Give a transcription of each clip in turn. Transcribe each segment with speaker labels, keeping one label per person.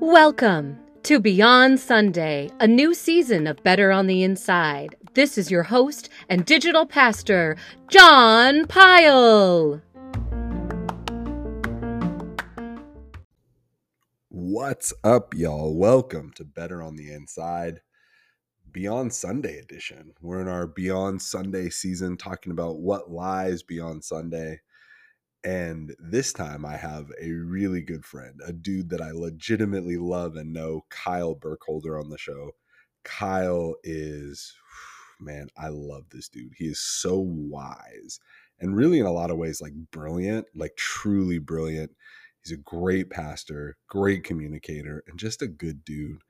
Speaker 1: Welcome to Beyond Sunday, a new season of Better on the Inside. This is your host and digital pastor, John Pyle.
Speaker 2: What's up, y'all? Welcome to Better on the Inside, Beyond Sunday edition. We're in our Beyond Sunday season talking about what lies beyond Sunday. And this time I have a really good friend, a dude that I legitimately love and know, Kyle Burkholder, on the show. Kyle is, man, I love this dude. He is so wise and really, in a lot of ways, like brilliant, like truly brilliant. He's a great pastor, great communicator, and just a good dude.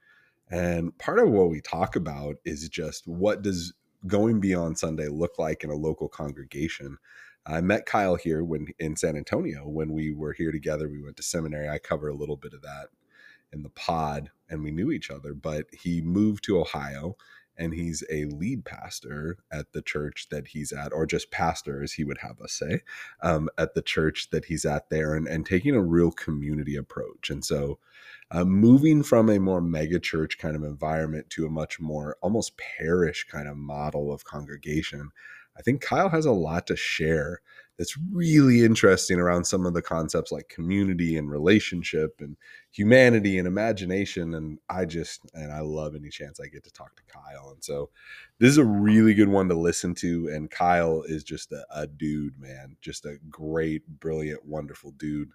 Speaker 2: And part of what we talk about is just what does going beyond Sunday look like in a local congregation? I met Kyle here when in San Antonio when we were here together. We went to seminary. I cover a little bit of that in the pod, and we knew each other. But he moved to Ohio, and he's a lead pastor at the church that he's at, or just pastor, as he would have us say, um, at the church that he's at there, and, and taking a real community approach. And so, uh, moving from a more mega church kind of environment to a much more almost parish kind of model of congregation I think Kyle has a lot to share that's really interesting around some of the concepts like community and relationship and humanity and imagination. And I just, and I love any chance I get to talk to Kyle. And so this is a really good one to listen to. And Kyle is just a, a dude, man, just a great, brilliant, wonderful dude.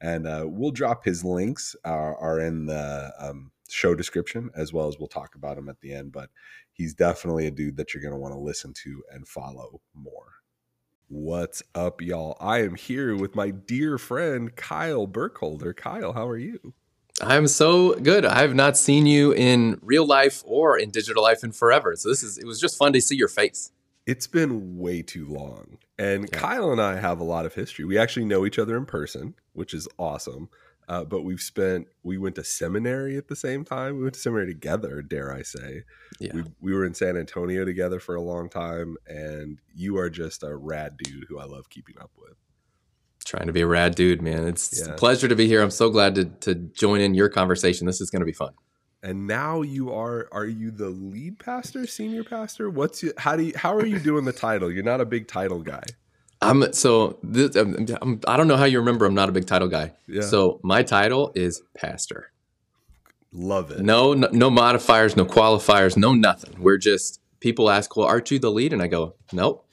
Speaker 2: And uh, we'll drop his links are, are in the um, show description as well as we'll talk about him at the end. But he's definitely a dude that you're going to want to listen to and follow more. What's up, y'all? I am here with my dear friend Kyle Burkholder. Kyle, how are you?
Speaker 3: I'm so good. I have not seen you in real life or in digital life in forever. So this is it was just fun to see your face.
Speaker 2: It's been way too long. And yeah. Kyle and I have a lot of history. We actually know each other in person, which is awesome. Uh, but we've spent we went to seminary at the same time. We went to seminary together, dare I say. Yeah. We, we were in San Antonio together for a long time, and you are just a rad dude who I love keeping up with.
Speaker 3: Trying to be a rad dude, man. It's, yeah. a pleasure to be here. I'm so glad to to join in your conversation. This is going to be fun.
Speaker 2: And now you are are you the lead pastor, senior pastor? What's your, how do you how are you doing the title? You're not a big title guy.
Speaker 3: I'm so this, I'm, I'm, I do not know how you remember. I'm not a big title guy. Yeah. So my title is pastor.
Speaker 2: Love it.
Speaker 3: No, no, no modifiers, no qualifiers, no nothing. We're just people ask, "Well, aren't you the lead?" And I go, "Nope,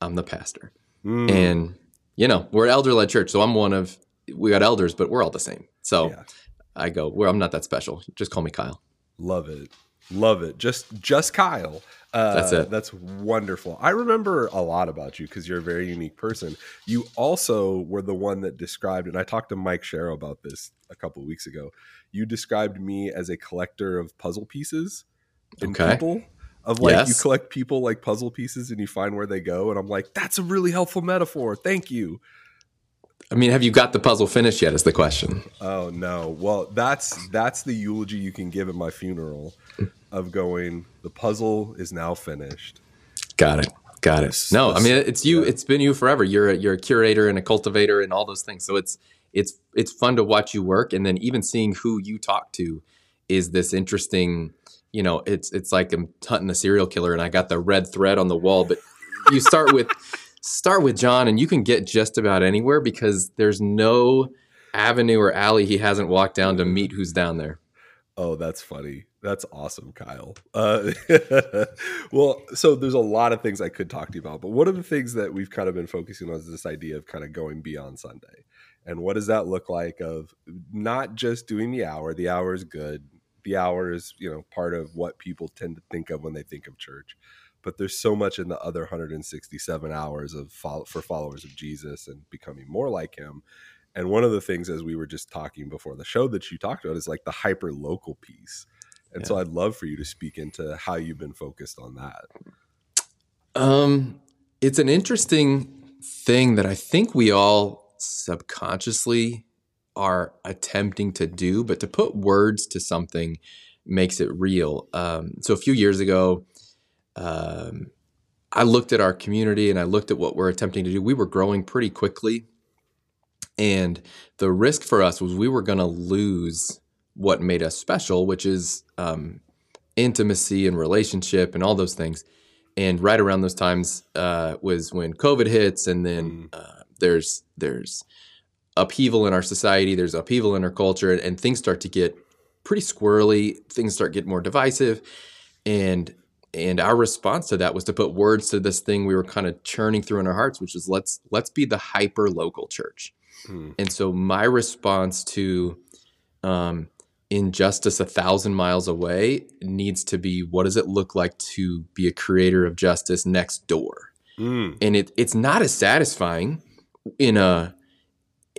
Speaker 3: I'm the pastor." Mm. And you know, we're elder led church, so I'm one of we got elders, but we're all the same. So yeah. I go, "Well, I'm not that special. Just call me Kyle."
Speaker 2: Love it. Love it. Just just Kyle. Uh, that's it. That's wonderful. I remember a lot about you because you're a very unique person. You also were the one that described, and I talked to Mike Sharrow about this a couple weeks ago. You described me as a collector of puzzle pieces and okay. people. Of like yes. you collect people like puzzle pieces and you find where they go, and I'm like, that's a really helpful metaphor. Thank you.
Speaker 3: I mean, have you got the puzzle finished yet? Is the question.
Speaker 2: Oh no. Well, that's that's the eulogy you can give at my funeral of going, the puzzle is now finished.
Speaker 3: Got it. Got it. No, I mean it's you. It's been you forever. You're a, you're a curator and a cultivator and all those things. So it's it's it's fun to watch you work, and then even seeing who you talk to is this interesting. You know, it's it's like I'm hunting a serial killer, and I got the red thread on the wall. But you start with start with John, and you can get just about anywhere because there's no avenue or alley he hasn't walked down to meet who's down there.
Speaker 2: Oh, that's funny. That's awesome, Kyle. Uh, well, so there's a lot of things I could talk to you about, but one of the things that we've kind of been focusing on is this idea of kind of going beyond Sunday. And what does that look like of not just doing the hour, the hour is good. The hour is, you know, part of what people tend to think of when they think of church. But there's so much in the other 167 hours of follow, for followers of Jesus and becoming more like him and one of the things, as we were just talking before the show, that you talked about is like the hyper local piece. And yeah. so I'd love for you to speak into how you've been focused on that.
Speaker 3: Um, it's an interesting thing that I think we all subconsciously are attempting to do, but to put words to something makes it real. Um, so a few years ago, um, I looked at our community and I looked at what we're attempting to do. We were growing pretty quickly And the risk for us was we were going to lose what made us special, which is um, intimacy and relationship and all those things. And right around those times uh, was when COVID hits, and then mm. uh, there's there's upheaval in our society, there's upheaval in our culture, and, and things start to get pretty squirrely. Things start getting more divisive, and and our response to that was to put words to this thing we were kind of churning through in our hearts, which is let's let's be the hyper local church. Hmm. And so my response to um, injustice a thousand miles away needs to be what does it look like to be a creator of justice next door? Hmm. And it it's not as satisfying in a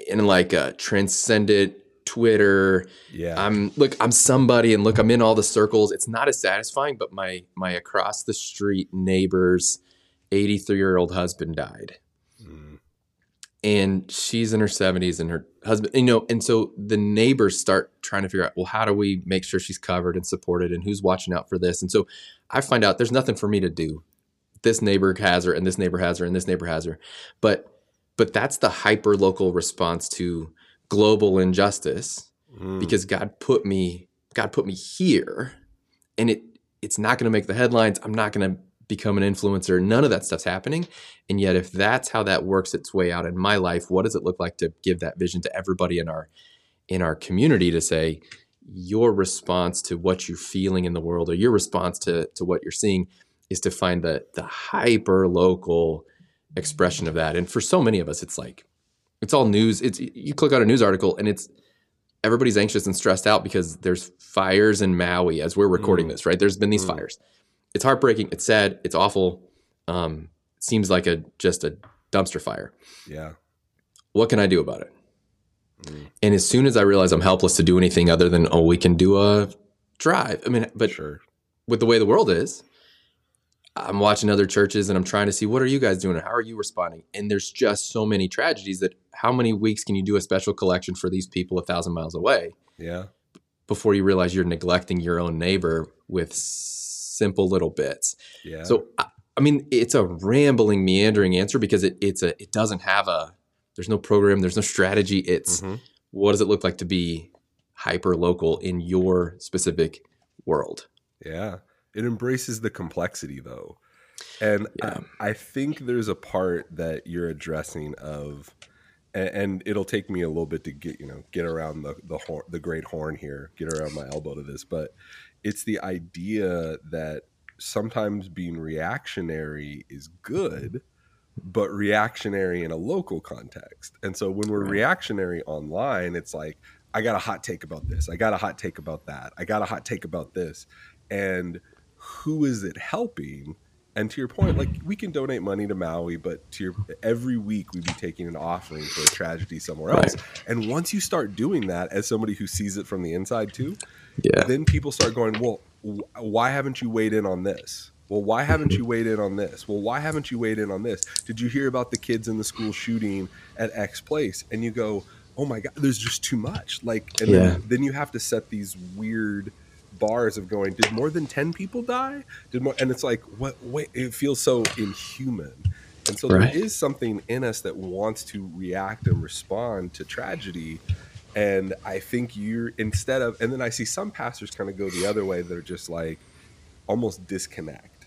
Speaker 3: in like a transcendent Twitter.
Speaker 2: Yeah.
Speaker 3: I'm look, I'm somebody and look, I'm in all the circles. It's not as satisfying, but my my across the street neighbor's 83 year old husband died. Mm. And she's in her 70s and her husband, you know, and so the neighbors start trying to figure out, well, how do we make sure she's covered and supported and who's watching out for this? And so I find out there's nothing for me to do. This neighbor has her and this neighbor has her and this neighbor has her. But but that's the hyper local response to global injustice mm. because God put me God put me here and it it's not going to make the headlines. I'm not going to become an influencer. None of that stuff's happening. And yet if that's how that works its way out in my life, what does it look like to give that vision to everybody in our in our community to say your response to what you're feeling in the world or your response to to what you're seeing is to find the the hyper local expression of that. And for so many of us it's like it's all news. It's you click on a news article and it's everybody's anxious and stressed out because there's fires in Maui as we're recording mm. this, right? There's been these mm. fires. It's heartbreaking. It's sad. It's awful. Um, it seems like a just a dumpster fire.
Speaker 2: Yeah.
Speaker 3: What can I do about it? Mm. And as soon as I realize I'm helpless to do anything other than oh, we can do a drive. I mean, but
Speaker 2: sure.
Speaker 3: with the way the world is, I'm watching other churches and I'm trying to see what are you guys doing and how are you responding? And there's just so many tragedies that how many weeks can you do a special collection for these people a thousand miles away?
Speaker 2: Yeah.
Speaker 3: Before you realize you're neglecting your own neighbor with simple little bits.
Speaker 2: Yeah.
Speaker 3: So I, I mean, it's a rambling, meandering answer because it, it's a it doesn't have a there's no program, there's no strategy. It's mm-hmm. what does it look like to be hyper local in your specific world?
Speaker 2: Yeah. It embraces the complexity though. And yeah. I, I, think there's a part that you're addressing of and, and, it'll take me a little bit to get, you know, get around the the horn, the great horn here, get around my elbow to this, but it's the idea that sometimes being reactionary is good, but reactionary in a local context. And so when we're right. reactionary online, it's like I got a hot take about this. I got a hot take about that. I got a hot take about this. And who is it helping? And to your point, like we can donate money to Maui, but to your every week we'd be taking an offering for a tragedy somewhere else. Right. And once you start doing that, as somebody who sees it from the inside too,
Speaker 3: yeah,
Speaker 2: then people start going, well, why haven't you weighed in on this? Well, why haven't you weighed in on this? Well, why haven't you weighed in on this? Did you hear about the kids in the school shooting at X place? And you go, oh my god, there's just too much. Like, and yeah. then, then you have to set these weird bars of going, did more than 10 people die? Did more, and it's like, what, wait, it feels so inhuman. And so right. there is something in us that wants to react and respond to tragedy. And I think you're instead of, and then I see some pastors kind of go the other way They're just like almost disconnect.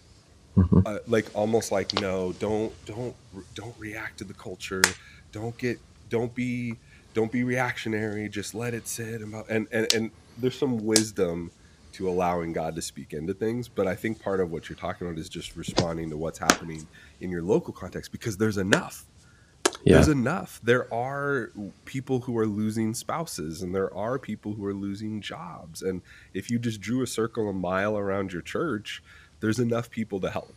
Speaker 2: Mm-hmm. Uh, like almost like no don't don't don't react to the culture don't get don't be don't be reactionary just let it sit and and and, and there's some wisdom to allowing God to speak into things. But I think part of what you're talking about is just responding to what's happening in your local context because there's enough. Yeah. There's enough. There are people who are losing spouses and there are people who are losing jobs. And if you just drew a circle a mile around your church, there's enough people to help.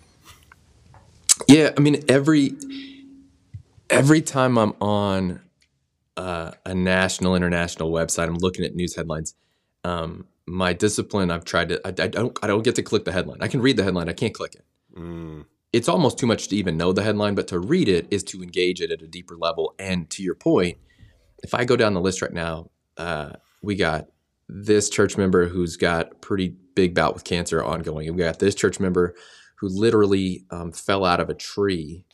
Speaker 3: Yeah, I mean every every time I'm on uh, a national international website, I'm looking at news headlines. Um, my discipline i've tried to I, I, don't i don't get to click the headline. I can read the headline i can't click it. Mm. it's almost too much to even know the headline but to read it is to engage it at a deeper level. And to your point if i go down the list right now uh, we got this church member who's got pretty big bout with cancer ongoing. We got this church member who literally um, fell out of a tree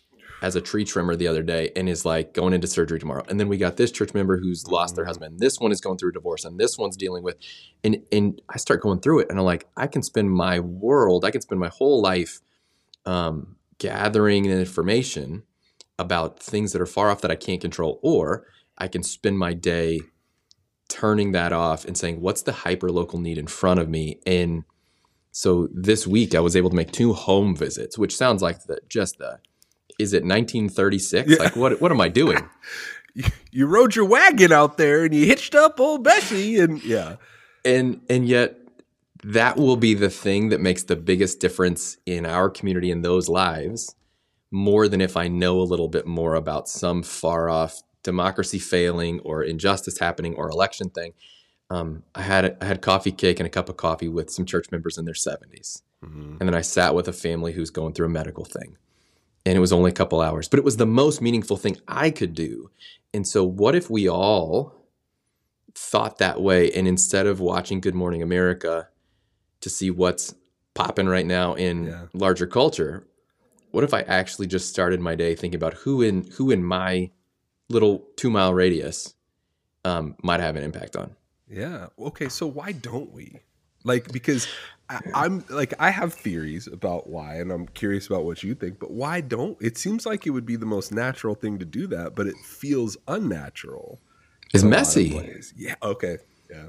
Speaker 3: as a tree trimmer the other day and is like going into surgery tomorrow. And then we got this church member who's lost their mm-hmm. husband. This one is going through a divorce and this one's dealing with and and I start going through it and I'm like, I can spend my world, I can spend my whole life um, gathering information about things that are far off that I can't control, or I can spend my day turning that off and saying, what's the hyper local need in front of me? And so this week I was able to make two home visits, which sounds like the just the is it 1936? Yeah. Like what what am I doing?
Speaker 2: you, rode your wagon out there and you hitched up old Bessie and yeah.
Speaker 3: And and yet that will be the thing that makes the biggest difference in our community in those lives more than if I know a little bit more about some far off democracy failing or injustice happening or election thing. Um, I had I had coffee cake and a cup of coffee with some church members in their 70s, mm-hmm. and then I sat with a family who's going through a medical thing, and it was only a couple hours, but it was the most meaningful thing I could do. And so, what if we all thought that way, and instead of watching Good Morning America to see what's popping right now in yeah. larger culture, what if I actually just started my day thinking about who in who in my little two mile radius um, might have an impact on?
Speaker 2: Yeah. Okay. So why don't we? Like, because I, I'm like, I have theories about why, and I'm curious about what you think, but why don't? It seems like it would be the most natural thing to do that, but it feels unnatural.
Speaker 3: It's messy.
Speaker 2: Yeah. Okay. Yeah.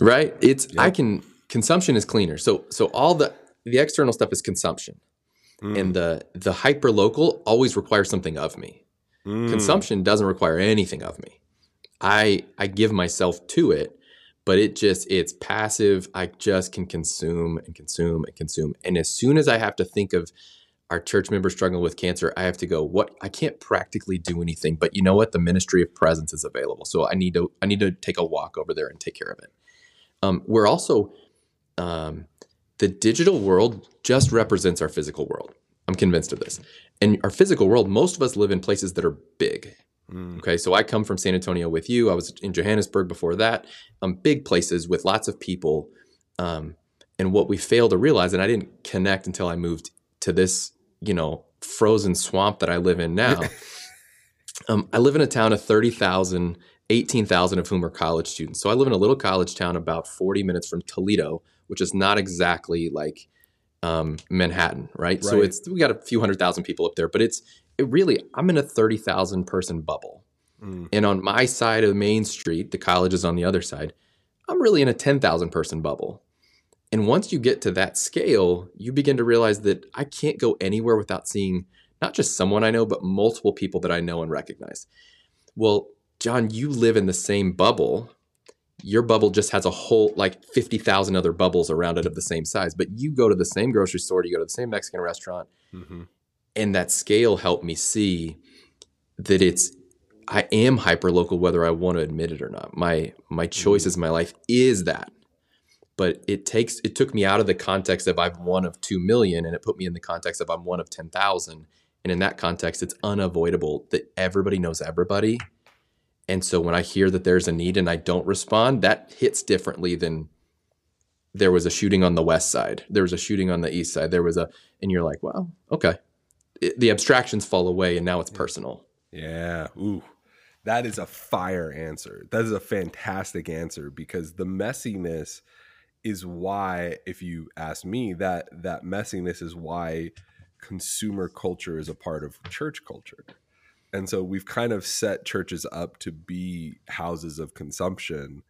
Speaker 3: Right. It's, yep. I can, consumption is cleaner. So, so all the, the external stuff is consumption. Mm. And the, the hyper local always requires something of me. Mm. Consumption doesn't require anything of me. I, I give myself to it but it just it's passive. I just can consume and consume and consume. And as soon as i have to think of our church members struggling with cancer i have to go what? I can't practically do anything but you know what? The ministry of presence is available. So i need to i need to take a walk over there and take care of it. Um, we're also um, the digital world just represents our physical world. I'm convinced of this. And our physical world most of us live in places that are big Mm. Okay, so I come from San Antonio with you. I was in Johannesburg before that. Um, big places with lots of people. Um, and what we fail to realize, and I didn't connect until I moved to this, you know, frozen swamp that I live in now. um, I live in a town of 30,000, 18,000 of whom are college students. So I live in a little college town about 40 minutes from Toledo, which is not exactly like um, Manhattan, right? right? So it's we got a few hundred thousand people up there, but it's it really, I'm in a 30,000 person bubble. Mm. And on my side of Main Street, the college is on the other side, I'm really in a 10,000 person bubble. And once you get to that scale, you begin to realize that I can't go anywhere without seeing not just someone I know, but multiple people that I know and recognize. Well, John, you live in the same bubble. Your bubble just has a whole like 50,000 other bubbles around it of the same size, but you go to the same grocery store, you go to the same Mexican restaurant, mm-hmm and that scale helped me see that it's I am hyper local whether I want to admit it or not. My my mm-hmm. choices, my life is that. But it takes it took me out of the context of I'm one of two million and it put me in the context of I'm one of ten thousand. And in that context, it's unavoidable that everybody knows everybody. And so when I hear that there's a need and I don't respond, that hits differently than there was a shooting on the west side. There was a shooting on the east side. There was a, and you're like, well, okay, it, the abstractions fall away and now it's personal.
Speaker 2: Yeah. Ooh. That is a fire answer. That is a fantastic answer because the messiness is why if you ask me that that messiness is why consumer culture is a part of church culture. And so we've kind of set churches up to be houses of consumption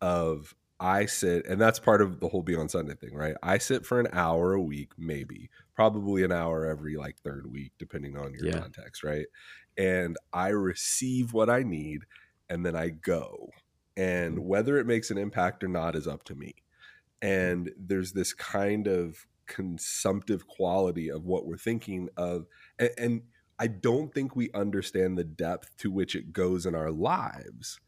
Speaker 2: of I sit, and that's part of the whole Beyond Sunday thing, right? I sit for an hour a week, maybe, probably an hour every like third week, depending on your yeah. context, right? And I receive what I need and then I go. And mm-hmm. whether it makes an impact or not is up to me. And there's this kind of consumptive quality of what we're thinking of. And, and I don't think we understand the depth to which it goes in our lives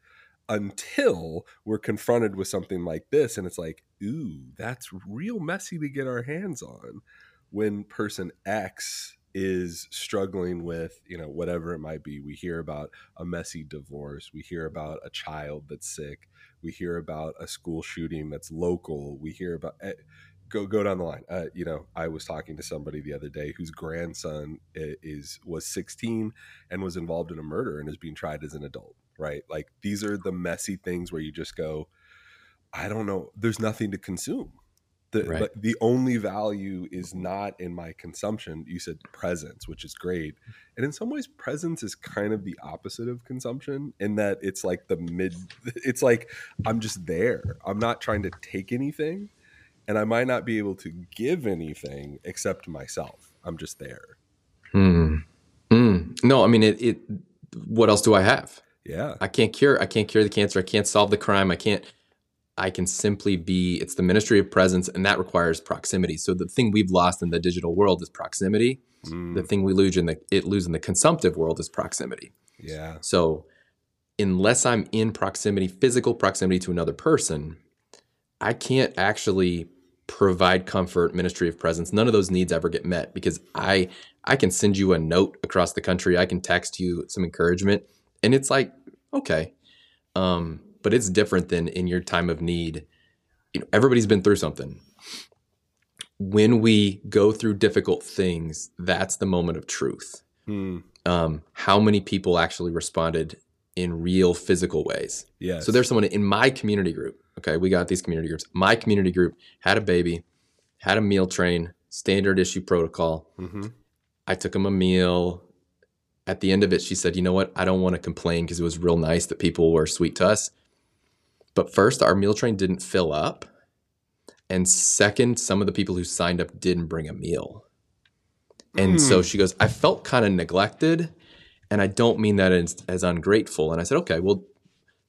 Speaker 2: until we're confronted with something like this and it's like ooh that's real messy to get our hands on when person x is struggling with you know whatever it might be we hear about a messy divorce we hear about a child that's sick we hear about a school shooting that's local we hear about eh, go go down the line. Uh, you know, I was talking to somebody the other day whose grandson is was 16 and was involved in a murder and is being tried as an adult. Right, like these are the messy things where you just go, I don't know. There's nothing to consume. The, right. but the only value is not in my consumption. You said presence, which is great. And in some ways, presence is kind of the opposite of consumption in that it's like the mid, it's like I'm just there. I'm not trying to take anything and I might not be able to give anything except myself. I'm just there.
Speaker 3: Hmm. Mm. No, I mean, it, it, what else do I have?
Speaker 2: Yeah.
Speaker 3: I can't cure, I can't cure the cancer. I can't solve the crime. I can't, I can simply be, it's the ministry of presence, and that requires proximity. So the thing we've lost in the digital world is proximity. Mm. The thing we lose in the it lose in the consumptive world is proximity.
Speaker 2: Yeah.
Speaker 3: So unless I'm in proximity, physical proximity to another person, I can't actually provide comfort, ministry of presence. None of those needs ever get met because I I can send you a note across the country. I can text you some encouragement, and it's like okay. Um, but it's different than in your time of need. You know, everybody's been through something. When we go through difficult things, that's the moment of truth. Hmm. Um, how many people actually responded in real physical ways?
Speaker 2: Yeah.
Speaker 3: So there's someone in my community group. Okay, we got these community groups. My community group had a baby, had a meal train, standard issue protocol. Mm-hmm. I took him a meal. At the end of it, she said, "You know what? I don't want to complain because it was real nice that people were sweet to us. But first, our meal train didn't fill up. And second, some of the people who signed up didn't bring a meal. And mm. so hmm. she goes, I felt kind of neglected. And I don't mean that as, as ungrateful. And I said, okay, well,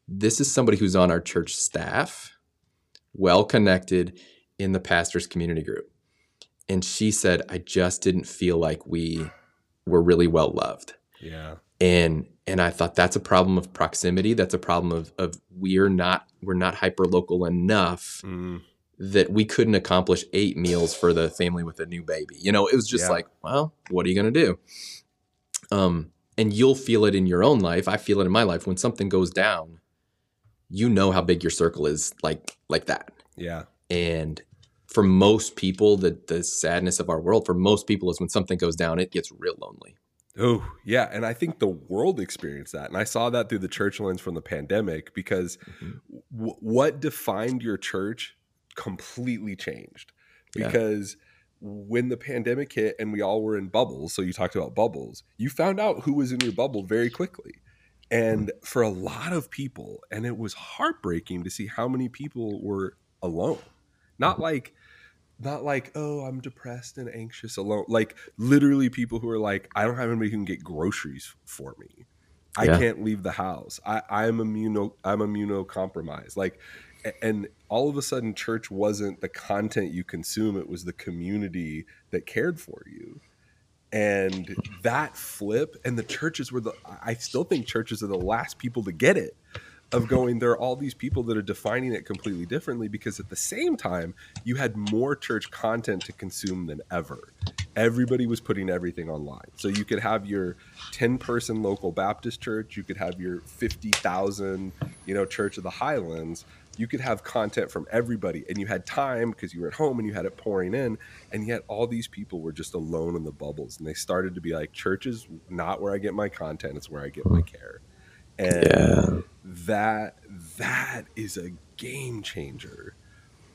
Speaker 3: this is somebody who's on our church staff, well connected in the pastor's community group. And she said, I just didn't feel like we were really well loved.
Speaker 2: Yeah.
Speaker 3: And and I thought that's a problem of proximity. That's a problem of of we're not we're not hyper local enough mm. that we couldn't accomplish eight meals for the family with a new baby. You know, it was just yeah. like, well, what are you gonna do? Um, and you'll feel it in your own life. I feel it in my life when something goes down. You know how big your circle is, like like that.
Speaker 2: Yeah.
Speaker 3: And for most people, the the sadness of our world, for most people, is when something goes down, it gets real lonely.
Speaker 2: Oh, yeah. And I think the world experienced that. And I saw that through the church lens from the pandemic because mm-hmm. w- what defined your church completely changed. Because yeah. when the pandemic hit and we all were in bubbles, so you talked about bubbles, you found out who was in your bubble very quickly. And mm-hmm. for a lot of people, and it was heartbreaking to see how many people were alone. Not mm-hmm. like, not like oh i'm depressed and anxious alone. Like literally people who are like i don't have anybody who can get groceries for me. I yeah. can't leave the house. I i'm immuno i'm immunocompromised. Like and all of a sudden church wasn't the content you consume it was the community that cared for you. And that flip and the churches were the i still think churches are the last people to get it of going there are all these people that are defining it completely differently because at the same time you had more church content to consume than ever. Everybody was putting everything online. So you could have your 10 person local baptist church you could have your 50,000 you know church of the highlands. You could have content from everybody and you had time because you were at home and you had it pouring in and yet all these people were just alone in the bubbles and they started to be like church is not where i get my content it's where i get my care. And yeah. That that is a game changer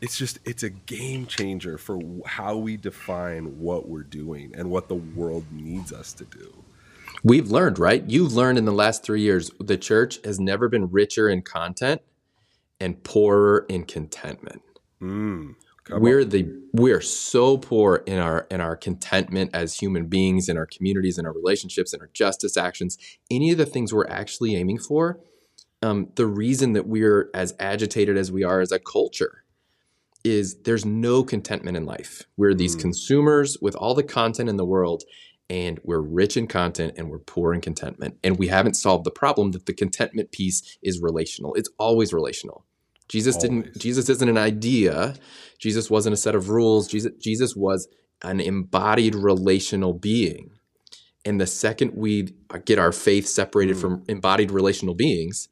Speaker 2: it's just it's a game changer for how we define what we're doing and what the world needs us to do
Speaker 3: we've learned right you've learned in the last three years the church has never been richer in content and poorer in contentment mm. We're on. the we're so poor in our in our contentment as human beings in our communities in our relationships in our justice actions any of the things we're actually aiming for um, the reason that we're as agitated as we are as a culture is there's no contentment in life we're these mm. consumers with all the content in the world and we're rich in content and we're poor in contentment and we haven't solved the problem that the contentment piece is relational it's always relational Jesus Always. didn't Jesus isn't an idea. Jesus wasn't a set of rules. Jesus Jesus was an embodied relational being. And the second we get our faith separated mm. from embodied relational beings,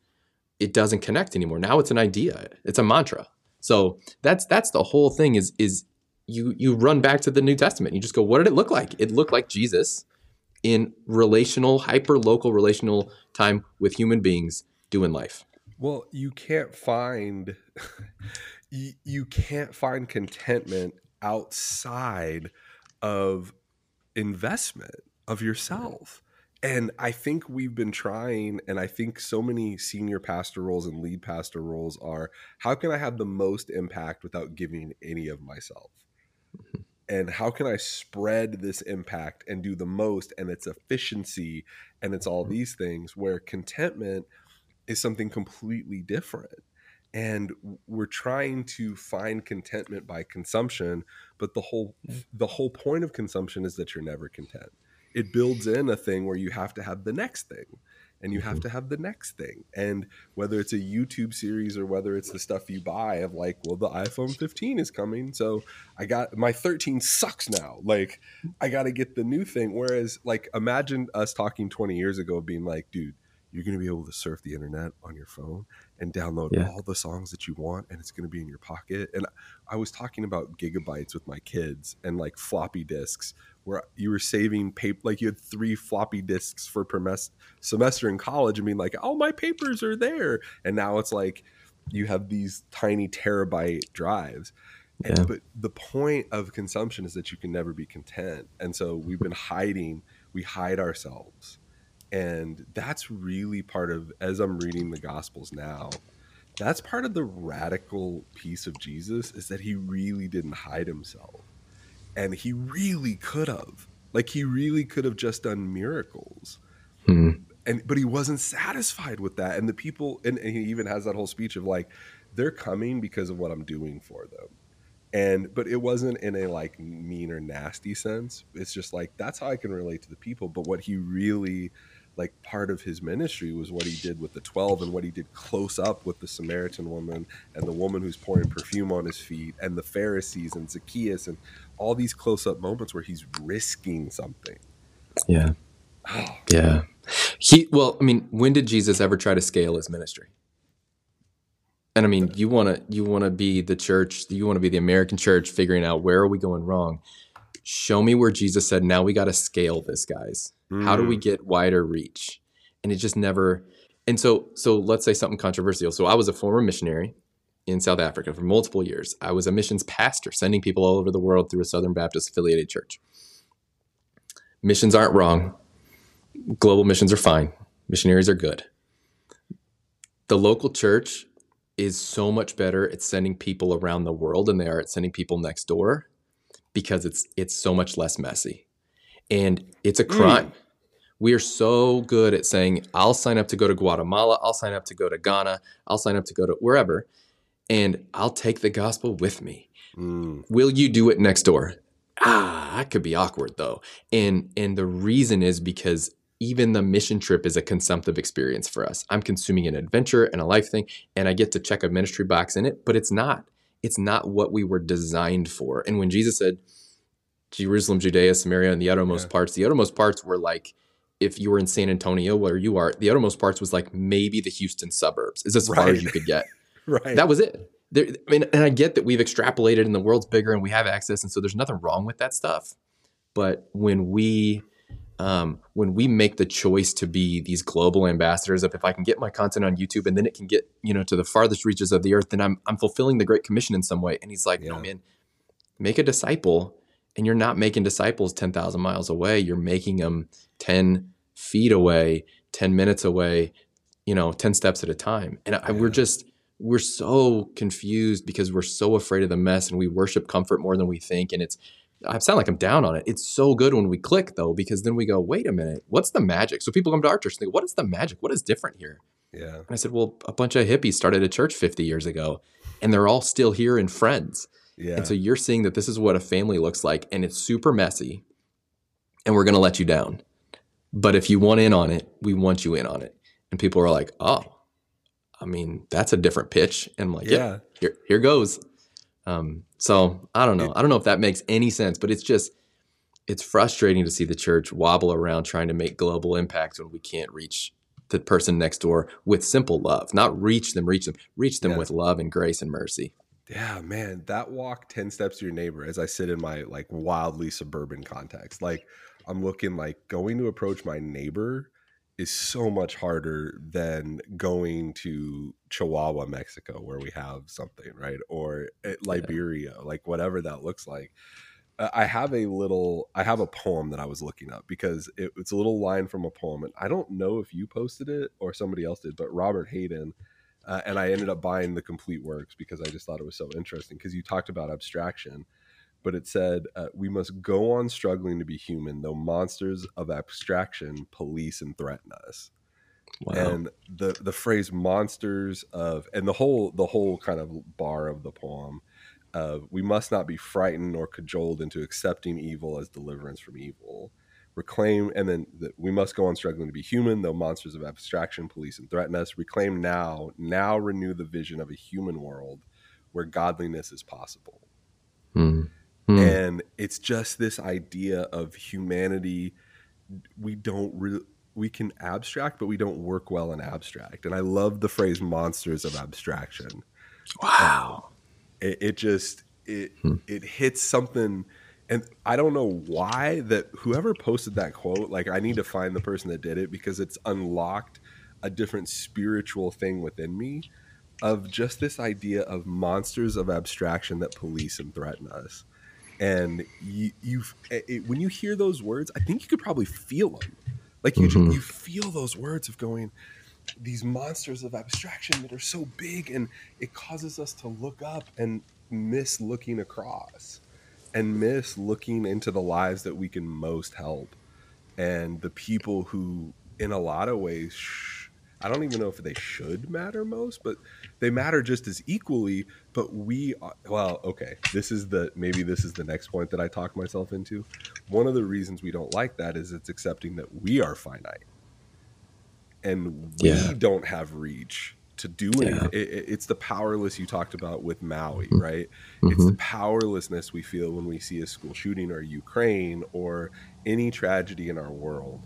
Speaker 3: it doesn't connect anymore. Now it's an idea. It's a mantra. So that's that's the whole thing is is you you run back to the New Testament. You just go, what did it look like? It looked like Jesus in relational, hyper local relational time with human beings doing life.
Speaker 2: Well, you can't find you, you can't find contentment outside of investment of yourself. And I think we've been trying, and I think so many senior pastor roles and lead pastor roles are how can I have the most impact without giving any of myself? and how can I spread this impact and do the most and its efficiency and it's all mm-hmm. these things where contentment is something completely different. And we're trying to find contentment by consumption but the whole the whole point of consumption is that you're never content it builds in a thing where you have to have the next thing and you have mm-hmm. to have the next thing. And whether it's a YouTube series or whether it's the stuff you buy of like, well, the iPhone 15 is coming, so I got my 13 sucks now. Like, I got to get the new thing. Whereas, like, imagine us talking 20 years ago, being like, dude, you're going to be able to surf the internet on your phone and download yeah. all the songs that you want and it's going to be in your pocket and i was talking about gigabytes with my kids and like floppy disks where you were saving paper like you had three floppy disks for per mes- semester in college and being like oh my papers are there. And now it's like you have these tiny terabyte drives. And, yeah. but the point of consumption is that you can never be content. And so we've been hiding we hide ourselves. And that's really part of as i'm reading the gospels now that's part of the radical piece of jesus is that he really didn't hide himself and he really could have. Like he really could have just done miracles. Hmm. and but he wasn't satisfied with that. And the people and, and, he even has that whole speech of like they're coming because of what i'm doing for them. And but it wasn't in a like mean or nasty sense. It's just like that's how i can relate to the people. But what he really like part of his ministry was what he did with the 12 and what he did close up with the Samaritan woman and the woman who's pouring perfume on his feet and the Pharisees and Zacchaeus and all these close up moments where he's risking something.
Speaker 3: Yeah. Oh. Yeah. He well, I mean, when did Jesus ever try to scale his ministry? And I mean, you want to you want to be the church, you want to be the American church figuring out where are we going wrong. Show me where Jesus said, "Now we got to scale this, guys." Mm. How do we mm. get wider reach? And it just never. And so, so let's say something controversial. So I was a former missionary in South Africa for multiple years. I was a missions pastor, sending people all over the world through a Southern Baptist affiliated church. Missions aren't wrong. Global missions are fine. Missionaries are good. The local church is so much better at sending people around the world than they are at sending people next door because it's it's so much less messy. And it's a crime. Mm. We are so good at saying, I'll sign up to go to Guatemala, I'll sign up to go to Ghana, I'll sign up to go to wherever, and I'll take the gospel with me. Mm. Will you do it next door? Ah, that could be awkward though. And and the reason is because even the mission trip is a consumptive experience for us. I'm consuming an adventure and a life thing, and I get to check a ministry box in it, but it's not. It's not what we were designed for. And when Jesus said, Jerusalem, Judea, Samaria, and the uttermost yeah. parts. The uttermost parts were like if you were in San Antonio, where you are, the uttermost parts was like maybe the Houston suburbs. Is as right. far as you could get. right. That was it. There, I mean, and I get that we've extrapolated and the world's bigger and we have access, and so there's nothing wrong with that stuff. But when we um, when we make the choice to be these global ambassadors of if I can get my content on YouTube and then it can get you know to the farthest reaches of the earth, then I'm I'm fulfilling the Great Commission in some way. And he's like, yeah. no man, make a disciple and you're not making disciples 10,000 miles away. You're making them 10 feet away, 10 minutes away, you know, 10 steps at a time. And I, we're just, we're so confused because we're so afraid of the mess and we worship comfort more than we think. And it's, I sound like I'm down on it. It's so good when we click though, because then we go, wait a minute, what's the magic? So people come to our church and think, what is the magic? What is different here?
Speaker 2: Yeah. And
Speaker 3: I said, well, a bunch of hippies started a church 50 years ago and they're all still here and friends. Yeah. And so you're seeing that this is what a family looks like and it's super messy and we're going to let you down. But if you want in on it, we want you in on it. And people are like, "Oh, I mean, that's a different pitch." And I'm like, "Yeah, yeah here here goes." Um, so I don't know. I don't know if that makes any sense, but it's just it's frustrating to see the church wobble around trying to make global impacts when we can't reach the person next door with simple love. Not reach them, reach them, reach them yeah. with love and grace and mercy.
Speaker 2: Yeah, man, that walk 10 steps to your neighbor as I sit in my like wildly suburban context. Like I'm looking like going to approach my neighbor is so much harder than going to Chihuahua, Mexico, where we have something, right? Or Liberia, yeah. like whatever that looks like. I have a little, I have a poem that I was looking up because it, it's a little line from a poem. And I don't know if you posted it or somebody else did, but Robert Hayden uh, and I ended up buying the complete works because I just thought it was so interesting. Because you talked about abstraction, but it said uh, we must go on struggling to be human, though monsters of abstraction police and threaten us. Wow. And the the phrase "monsters of" and the whole the whole kind of bar of the poem. Uh, we must not be frightened or cajoled into accepting evil as deliverance from evil reclaim and then the, we must go on struggling to be human though monsters of abstraction police and threaten us reclaim now now renew the vision of a human world where godliness is possible mm. Mm. and it's just this idea of humanity we don't re- we can abstract but we don't work well in abstract and i love the phrase monsters of abstraction
Speaker 3: wow
Speaker 2: um, it, it, just it hmm. it hits something and I don't know why that whoever posted that quote, like I need to find the person that did it because it's unlocked a different spiritual thing within me of just this idea of monsters of abstraction that police and threaten us. And you, you when you hear those words, I think you could probably feel them. Like you, mm-hmm. you feel those words of going, these monsters of abstraction that are so big, and it causes us to look up and miss looking across and miss looking into the lives that we can most help and the people who in a lot of ways sh- i don't even know if they should matter most but they matter just as equally but we are, well okay this is the maybe this is the next point that i talk myself into one of the reasons we don't like that is it's accepting that we are finite and we yeah. don't have reach to do anything. Yeah. It, it's the powerless you talked about with Maui, mm-hmm. right? Mm-hmm. It's the powerlessness we feel when we see a school shooting or Ukraine or any tragedy in our world.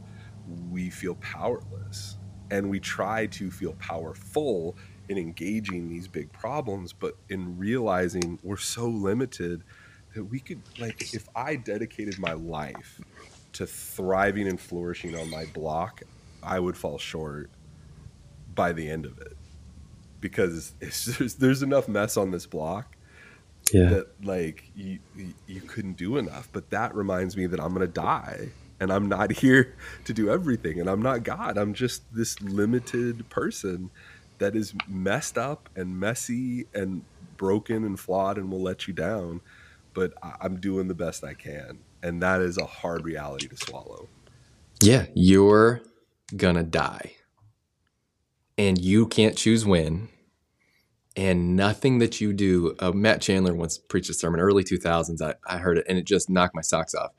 Speaker 2: We feel powerless and we try to feel powerful in engaging these big problems, but in realizing we're so limited that we could, like, if I dedicated my life to thriving and flourishing on my block, I would fall short by the end of it because there's, there's enough mess on this block yeah. that like you, you couldn't do enough. But that reminds me that I'm gonna die and I'm not here to do everything and I'm not God. I'm just this limited person that is messed up and messy and broken and flawed and will let you down. But I'm doing the best I can. And that is a hard reality to swallow.
Speaker 3: Yeah, you're gonna die and you can't choose when and nothing that you do uh, matt chandler once preached a sermon early 2000s I, I heard it and it just knocked my socks off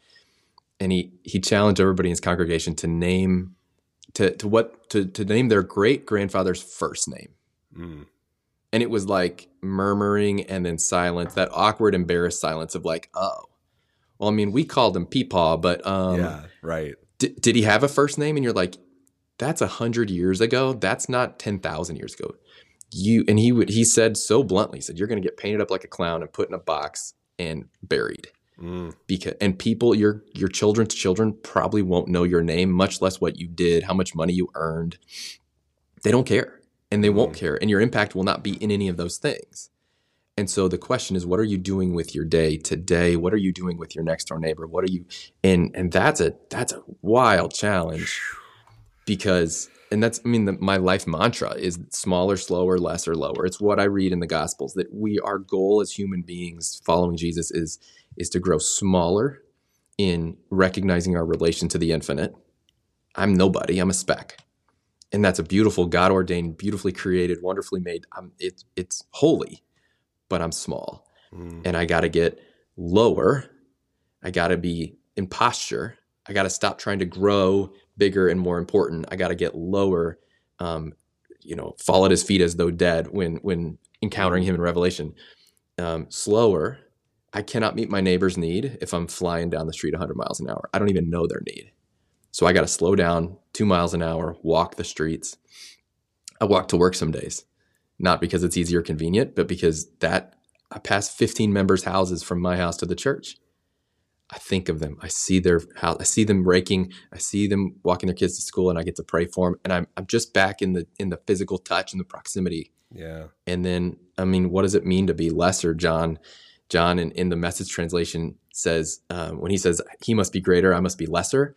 Speaker 3: and he he challenged everybody in his congregation to name to to what to to name their great grandfather's first name mm. and it was like murmuring and then silence that awkward embarrassed silence of like oh well i mean we called him peepaw but um
Speaker 2: yeah right
Speaker 3: d- did he have a first name and you're like that's a hundred years ago. That's not ten thousand years ago. You and he would he said so bluntly, he said, You're gonna get painted up like a clown and put in a box and buried. Mm. Because and people, your your children's children probably won't know your name, much less what you did, how much money you earned. They don't care. And they mm. won't care. And your impact will not be in any of those things. And so the question is, what are you doing with your day today? What are you doing with your next door neighbor? What are you and and that's a that's a wild challenge because and that's i mean the, my life mantra is smaller slower lesser lower it's what i read in the gospels that we our goal as human beings following jesus is is to grow smaller in recognizing our relation to the infinite i'm nobody i'm a speck and that's a beautiful god ordained beautifully created wonderfully made I'm, it, it's holy but i'm small mm. and i got to get lower i got to be in posture i got to stop trying to grow bigger and more important. I got to get lower. Um, you know, fall at his feet as though dead when when encountering him in Revelation. Um, slower. I cannot meet my neighbor's need if I'm flying down the street 100 miles an hour. I don't even know their need. So I got to slow down two miles an hour, walk the streets. I walk to work some days, not because it's easy or convenient, but because that I pass 15 members' houses from my house to the church. I think of them. I see their house. I see them raking. I see them walking their kids to school, and I get to pray for them. And I'm I'm just back in the in the physical touch and the proximity.
Speaker 2: Yeah.
Speaker 3: And then I mean, what does it mean to be lesser, John? John in, in the message translation says um, when he says he must be greater, I must be lesser.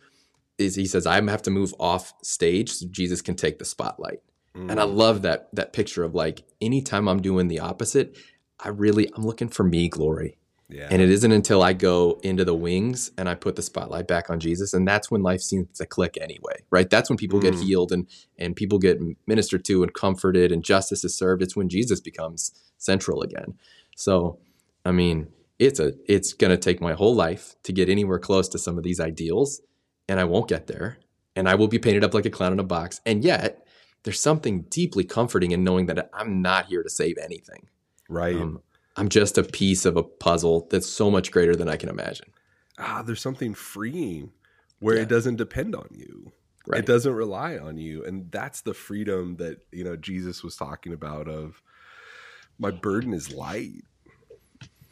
Speaker 3: Is he says I have to move off stage so Jesus can take the spotlight. Mm. And I mm. love that that picture of like anytime I'm doing the opposite, I really I'm looking for me glory. Yeah. And it isn't until I go into the wings and I put the spotlight back on Jesus, and that's when life seems to click anyway, right? That's when people mm. get healed and and people get ministered to and comforted and justice is served. It's when Jesus becomes central again. So, I mean, it's a it's going to take my whole life to get anywhere close to some of these ideals, and I won't get there, and I will be painted up like a clown in a box. And yet, there's something deeply comforting in knowing that I'm not here to save anything.
Speaker 2: Right. Um,
Speaker 3: I'm just a piece of a puzzle that's so much greater than I can imagine.
Speaker 2: Ah, there's something freeing where yeah. it doesn't depend on you. Right. It doesn't rely on you. And that's the freedom that, you know, Jesus was talking about of my burden is light.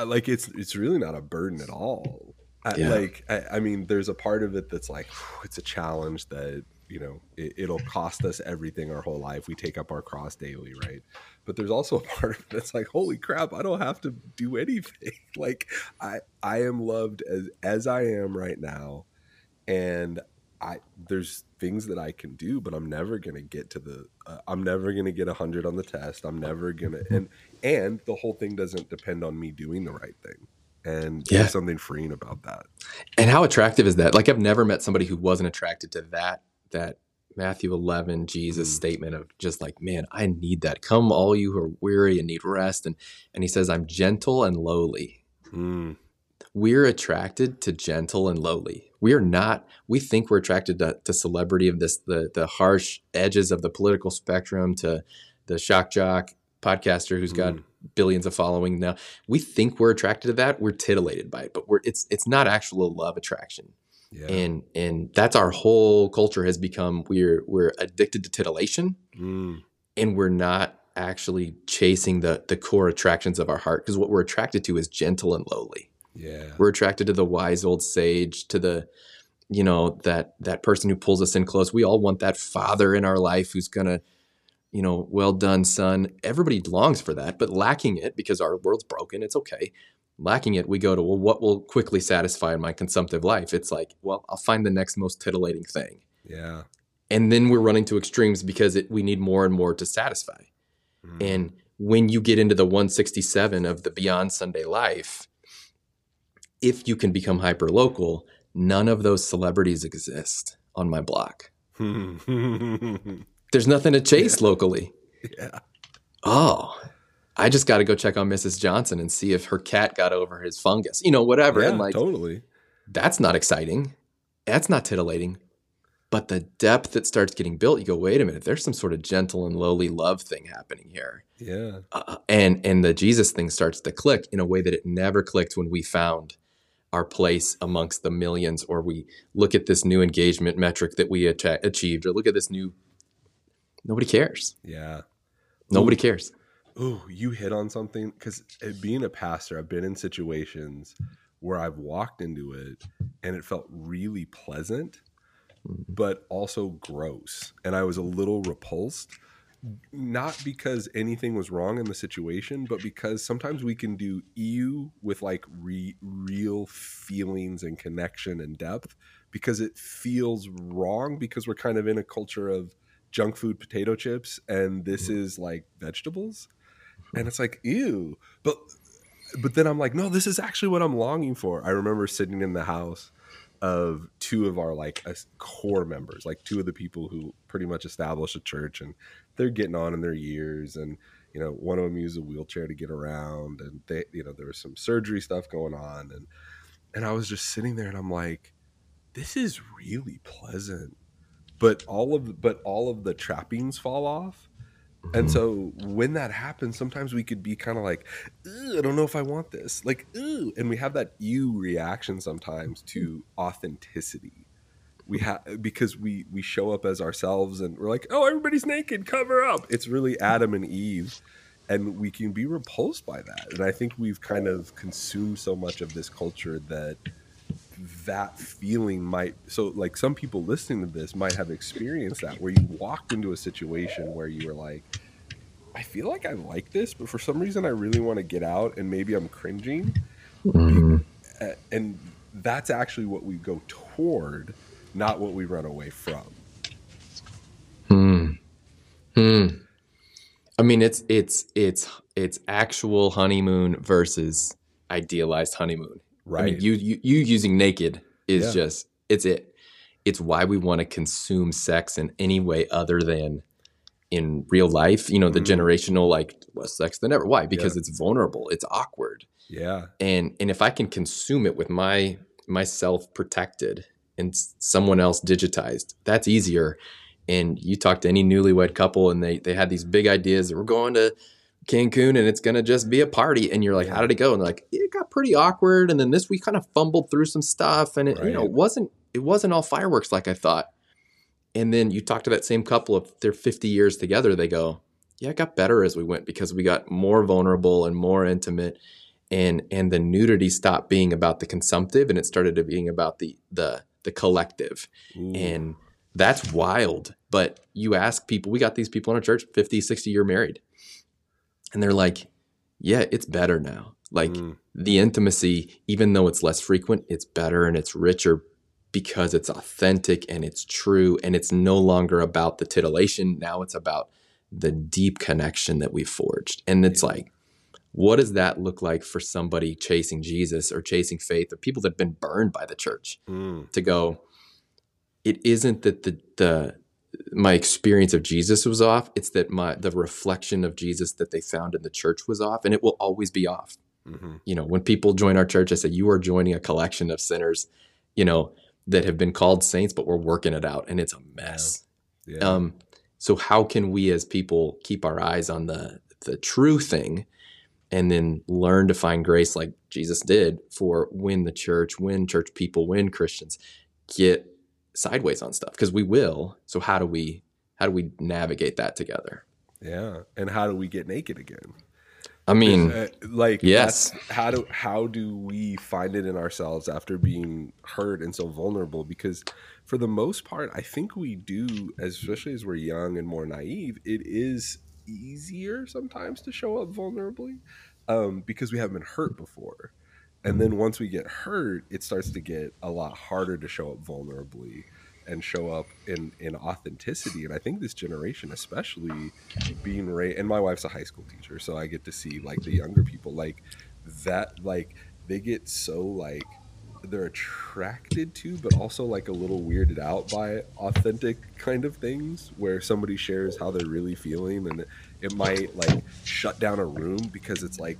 Speaker 2: Like it's it's really not a burden at all. Yeah. like I, I mean, there's a part of it that's like it's a challenge that you know it, will cost us everything our whole life we take up our cross daily right but there's also a part of it that's like holy crap i don't have to do anything like i i am loved as as i am right now and i there's things that i can do but i'm never going to get to the uh, i'm never going to get a 100 on the test i'm never going to and and the whole thing doesn't depend on me doing the right thing and yeah. there's something freeing about that
Speaker 3: and how attractive is that like i've never met somebody who wasn't attracted to that that Matthew 11 Jesus mm. statement of just like, man, I need that. Come all you who are weary and need rest and and he says I'm gentle and lowly. Mm. We're attracted to gentle and lowly. We are not we think we're attracted to, to celebrity of this the the harsh edges of the political spectrum to the shock jock podcaster who's got mm. billions of following now. We think we're attracted to that. We're titillated by it, but we're it's it's not actual love attraction. Yeah. And and that's our whole culture has become we're we're addicted to titillation mm. and we're not actually chasing the the core attractions of our heart because what we're attracted to is gentle and lowly.
Speaker 2: Yeah.
Speaker 3: We're attracted to the wise old sage, to the you know that that person who pulls us in close. We all want that father in our life who's going to you know, well done, son. Everybody longs for that, but lacking it because our world's broken. It's okay lacking it, we go to, well, what will quickly satisfy my consumptive life? It's like, well, I'll find the next most titillating thing.
Speaker 2: Yeah.
Speaker 3: And then we're running to extremes because it, we need more and more to satisfy. Mm. And when you get into the 167 of the Beyond Sunday life, if you can become hyper local, none of those celebrities exist on my block. There's nothing to chase yeah. locally.
Speaker 2: Yeah.
Speaker 3: Oh, I just got to go check on Mrs. Johnson and see if her cat got over his fungus, you know, whatever.
Speaker 2: Yeah,
Speaker 3: and like,
Speaker 2: totally.
Speaker 3: That's not exciting. That's not titillating. But the depth that starts getting built, you go, wait a minute, there's some sort of gentle and lowly love thing happening here.
Speaker 2: Yeah.
Speaker 3: Uh, and and the Jesus thing starts to click in a way that it never clicked when we found our place amongst the millions, or we look at this new engagement metric that we achieved, or look at this new. Nobody cares.
Speaker 2: Yeah.
Speaker 3: Nobody Ooh. cares
Speaker 2: oh, you hit on something because being a pastor, I've been in situations where I've walked into it and it felt really pleasant, mm-hmm. but also gross. And I was a little repulsed, not because anything was wrong in the situation, but because sometimes we can do EU with like re- real feelings and connection and depth because it feels wrong because we're kind of in a culture of junk food potato chips and this mm-hmm. is like vegetables. And it's like ew. But but then i'm like no this is actually what i'm longing for. I remember sitting in the house of two of our like core members like two of the people who pretty much established a church and they're getting on in their years and you know one of them used a wheelchair to get around and they you know there was some surgery stuff going on and and i was just sitting there and i'm like this is really pleasant but all of but all of the trappings fall off and mm-hmm. so when that happens, sometimes we could be kind of like, I don't know if I want this. Like, Ew. and we have that you reaction sometimes to authenticity. We have because we we show up as ourselves and we're like, oh, everybody's naked, cover up. It's really Adam and Eve. and we can be repulsed by that and i think we've kind of consumed so much of this culture that that feeling might so like some people listening to this might have experienced that where you walked into a situation where you were like i feel like i like this but for some reason i really want to get out and maybe i'm cringing mm-hmm. and that's actually what we go toward not what we run away from
Speaker 3: hmm hmm i mean it's it's it's it's actual honeymoon versus idealized honeymoon Right. I mean, you, you, you using naked is yeah. just, it's it. It's why we want to consume sex in any way other than in real life. You know, the mm. generational, like, less sex than ever. Why? Because yeah. it's vulnerable. It's awkward.
Speaker 2: Yeah.
Speaker 3: And, and if I can consume it with my, myself protected and someone else digitized, that's easier. And you talk to any newlywed couple and they, they had these big ideas that we're going to, Cancun and it's gonna just be a party. And you're like, how did it go? And like, it got pretty awkward. And then this we kind of fumbled through some stuff, and it right. you know wasn't it wasn't all fireworks like I thought. And then you talk to that same couple if they're 50 years together, they go, yeah, it got better as we went because we got more vulnerable and more intimate, and and the nudity stopped being about the consumptive and it started to being about the the the collective, Ooh. and that's wild. But you ask people, we got these people in our church, 50, 60 year married and they're like, yeah, it's better now. Like mm. the intimacy, even though it's less frequent, it's better and it's richer because it's authentic and it's true and it's no longer about the titillation. Now it's about the deep connection that we've forged. And it's yeah. like, what does that look like for somebody chasing Jesus or chasing faith or people that have been burned by the church mm. to go, it isn't that the, the, my experience of Jesus was off. It's that my the reflection of Jesus that they found in the church was off, and it will always be off. Mm-hmm. You know, when people join our church, I say you are joining a collection of sinners, you know, that have been called saints, but we're working it out, and it's a mess. Yeah. Yeah. Um, so how can we as people keep our eyes on the the true thing, and then learn to find grace like Jesus did for when the church, when church people, when Christians get sideways on stuff because we will. So how do we how do we navigate that together?
Speaker 2: Yeah, and how do we get naked again?
Speaker 3: I mean,
Speaker 2: uh, like yes, how do how do we find it in ourselves after being hurt and so vulnerable? Because for the most part, I think we do, especially as we're young and more naive. It is easier sometimes to show up vulnerably um, because we haven't been hurt before. And then once we get hurt it starts to get a lot harder to show up vulnerably and show up in in authenticity. And i think this generation especially being raised and my wife's a high school teacher so i get to see like the younger people like that like they get so like they're attracted to but also like a little weirded out by authentic kind of things where somebody shares how they're really feeling and it, might like shut down a room because it's like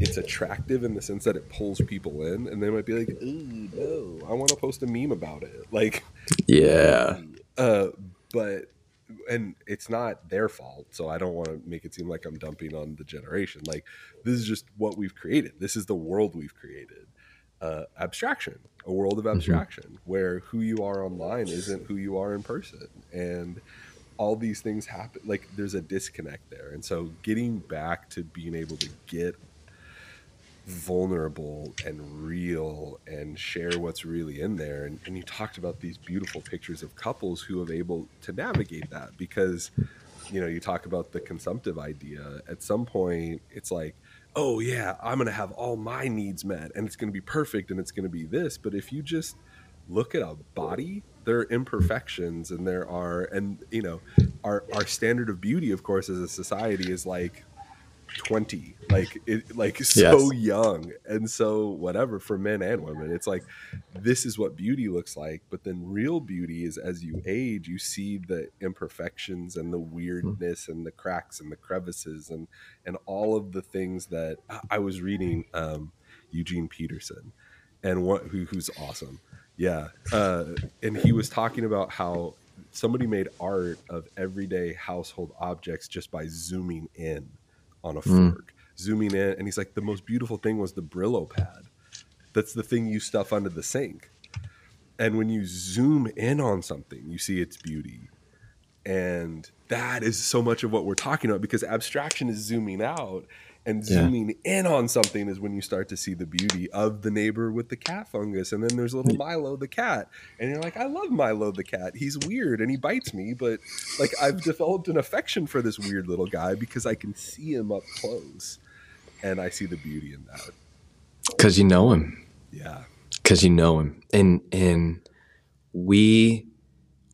Speaker 2: it's attractive in the sense that it pulls people in, and they might be like, "Ooh, no, I want to post a meme about it." Like,
Speaker 3: yeah,
Speaker 2: uh, but and it's not their fault, so I don't want to make it seem like I'm dumping on the generation. Like, this is just what we've created. This is the world we've created. Uh, abstraction, a world of mm-hmm. abstraction, mm-hmm. where who you are online isn't who you are in person, and all these things happen. Like, there's a disconnect there, and so getting back to being able to get vulnerable and real and share what's really in there. And, and you talked about these beautiful pictures of couples who have able to navigate that because, you know, you talk about the consumptive idea. At some point, it's like, oh, yeah, I'm going to have all my needs met and it's going to be perfect and it's going to be this. But if you just look at a body, there are imperfections and there are, and, you know, our, our standard of beauty, of course, as a society is like 20 like it like so yes. young and so whatever for men and women it's like this is what beauty looks like but then real beauty is as you age you see the imperfections and the weirdness mm-hmm. and the cracks and the crevices and and all of the things that i was reading um eugene peterson and what who, who's awesome yeah uh and he was talking about how somebody made art of everyday household objects just by zooming in on a mm. fork, zooming in, and he's like, the most beautiful thing was the Brillo pad. That's the thing you stuff under the sink. And when you zoom in on something, you see its beauty. And that is so much of what we're talking about because abstraction is zooming out and zooming yeah. in on something is when you start to see the beauty of the neighbor with the cat fungus. And then there's little milo the cat. And you're like i love milo the cat. He's weird and he bites me but like i've developed an affection for this weird little guy because i can see him up close and i see the beauty in that.
Speaker 3: Because you know him.
Speaker 2: Yeah.
Speaker 3: Because you know him. And and we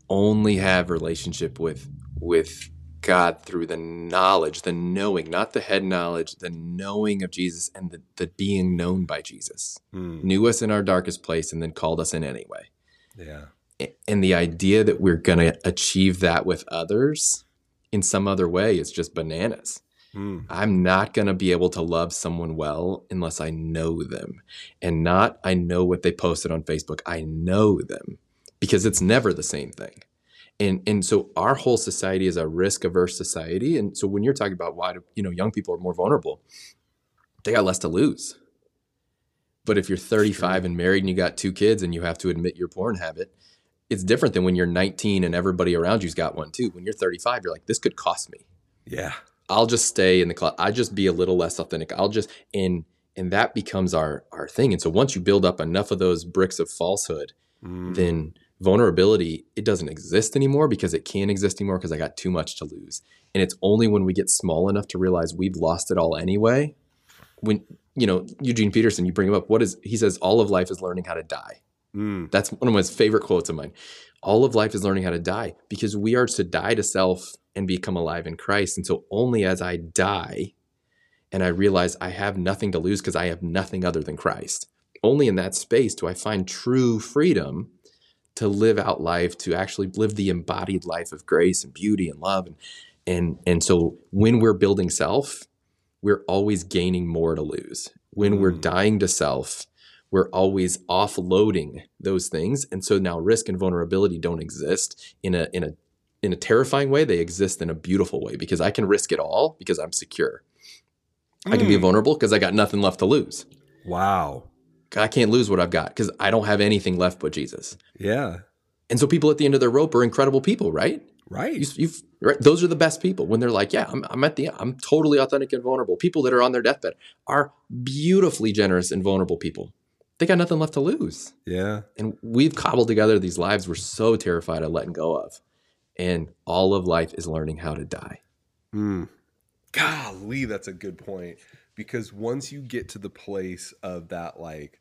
Speaker 3: only have relationship with with God through the knowledge, the knowing, not the head knowledge, the knowing of Jesus and the, the being known by Jesus. Mm. Knew us in our darkest place and then called us in anyway.
Speaker 2: Yeah.
Speaker 3: And the idea that we're going to achieve that with others in some other way is just bananas. Mm. I'm not going to be able to love someone well unless I know them. And not I know what they posted on Facebook. I know them because it's never the same thing and and so our whole society is a risk averse society. And so when you're talking about why do, you know young people are more vulnerable they got less to lose. But if you're 35 and married and you got two kids and you have to admit your porn habit it's different than when you're 19 and everybody around you's got one too. When you're 35 you're like this could cost me.
Speaker 2: Yeah.
Speaker 3: I'll just stay in the club i just be a little less authentic. I'll just and and that becomes our our thing. And so once you build up enough of those bricks of falsehood mm. then vulnerability it doesn't exist anymore because it can't exist anymore because i got too much to lose. And it's only when we get small enough to realize we've lost it all anyway when you know eugene peterson you bring him up what is he says all of life is learning how to die. Mm. that's one of my favorite quotes of mine. All of life is learning how to die because we are to die to self and become alive in christ. And so only as i die and i realize i have nothing to lose because i have nothing other than christ only in that space do i find true freedom to live out life, to actually live the embodied life of grace and beauty and love. And and and so when we're building self, we're always gaining more to lose. When mm. we're dying to self, we're always offloading those things. And so now risk and vulnerability don't exist in a in a in a terrifying way. They exist in a beautiful way because I can risk it all because I'm secure. Mm. I can be mm. vulnerable because I got nothing left to lose.
Speaker 2: Wow.
Speaker 3: I can't lose what I've got because I don't have anything left but Jesus.
Speaker 2: Yeah.
Speaker 3: And so people at the end of their rope are incredible people, right?
Speaker 2: Right.
Speaker 3: You, right. Those are the best people when they're like, yeah, I'm, I'm at the, I'm totally authentic and vulnerable. People that are on their deathbed are beautifully generous and vulnerable people. They got nothing left to lose.
Speaker 2: Yeah.
Speaker 3: And we've cobbled together these lives we're so terrified of letting go of. And all of life is learning how to die.
Speaker 2: Mm. Golly, that's a good point. Because once you get to the place of that, like,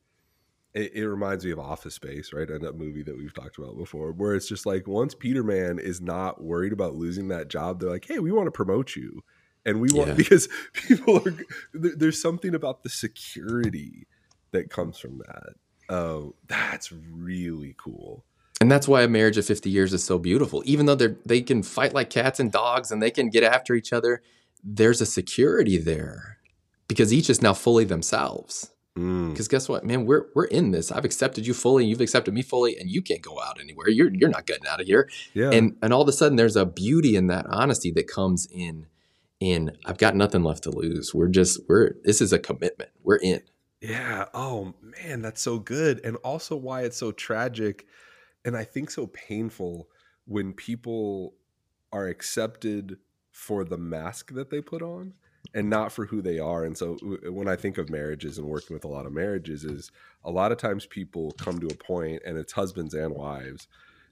Speaker 2: it, it, reminds me of Office Space, right? And a movie that we've talked about before, where it's just like once Peterman is not worried about losing that job, they're like, "Hey, we want to promote you," and we want yeah. because people are there's something about the security that comes from that. Oh, that's really cool.
Speaker 3: And that's why a marriage of 50 years is so beautiful. Even though they're they can fight like cats and dogs and they can get after each other, there's a security there because each is now fully themselves. Because mm. guess what, man, we're we're in this. I've accepted you fully, you've accepted me fully, and you can't go out anywhere. You're you're not getting out of here.
Speaker 2: Yeah.
Speaker 3: And and all of a sudden, there's a beauty in that honesty that comes in. In I've got nothing left to lose. We're just we're this is a commitment. We're in.
Speaker 2: Yeah. Oh man, that's so good, and also why it's so tragic, and I think so painful when people are accepted for the mask that they put on and not for who they are. And so when I think of marriages and working with a lot of marriages is a lot of times people come to a point and it's husbands and wives.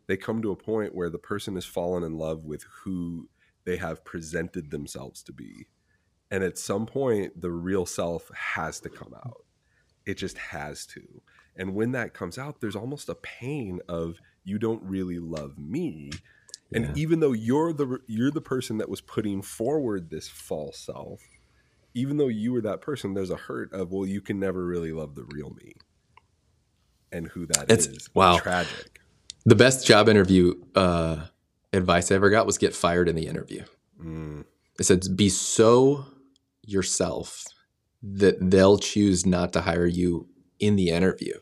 Speaker 2: They come to a point where the person has fallen in love with who they have presented themselves to be. And at some point the real self has to come out. It just has to. And when that comes out, there's almost a pain of you don't really love me and yeah. even though you're the you're the person that was putting forward this false self even though you were that person there's a hurt of well you can never really love the real me and who that it's, is.
Speaker 3: wow
Speaker 2: tragic
Speaker 3: the best job interview uh, advice i ever got was get fired in the interview mm. it said be so yourself that they'll choose not to hire you in the interview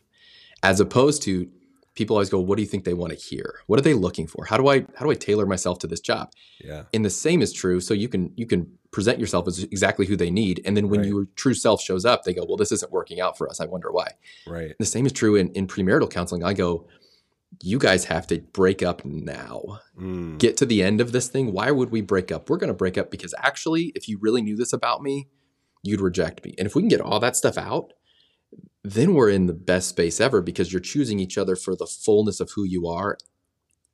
Speaker 3: as opposed to people always go, "What do you think they want to hear? What are they looking for? How do I how do I tailor myself to this job?"
Speaker 2: Yeah.
Speaker 3: And the same is true. So you can you can present yourself as exactly who they need, and then when right. your true self shows up, they go, "Well, this isn't working out for us. I wonder why."
Speaker 2: Right.
Speaker 3: And the same is true in in premarital counseling. I go, you guys have to break up now. Mm. Get to the end of this thing. Why would we break up? We're going to break up because actually, if you really knew this about me, you'd reject me. And if we can get all that stuff out, then we're in the best space ever because you're choosing each other for the fullness of who you are,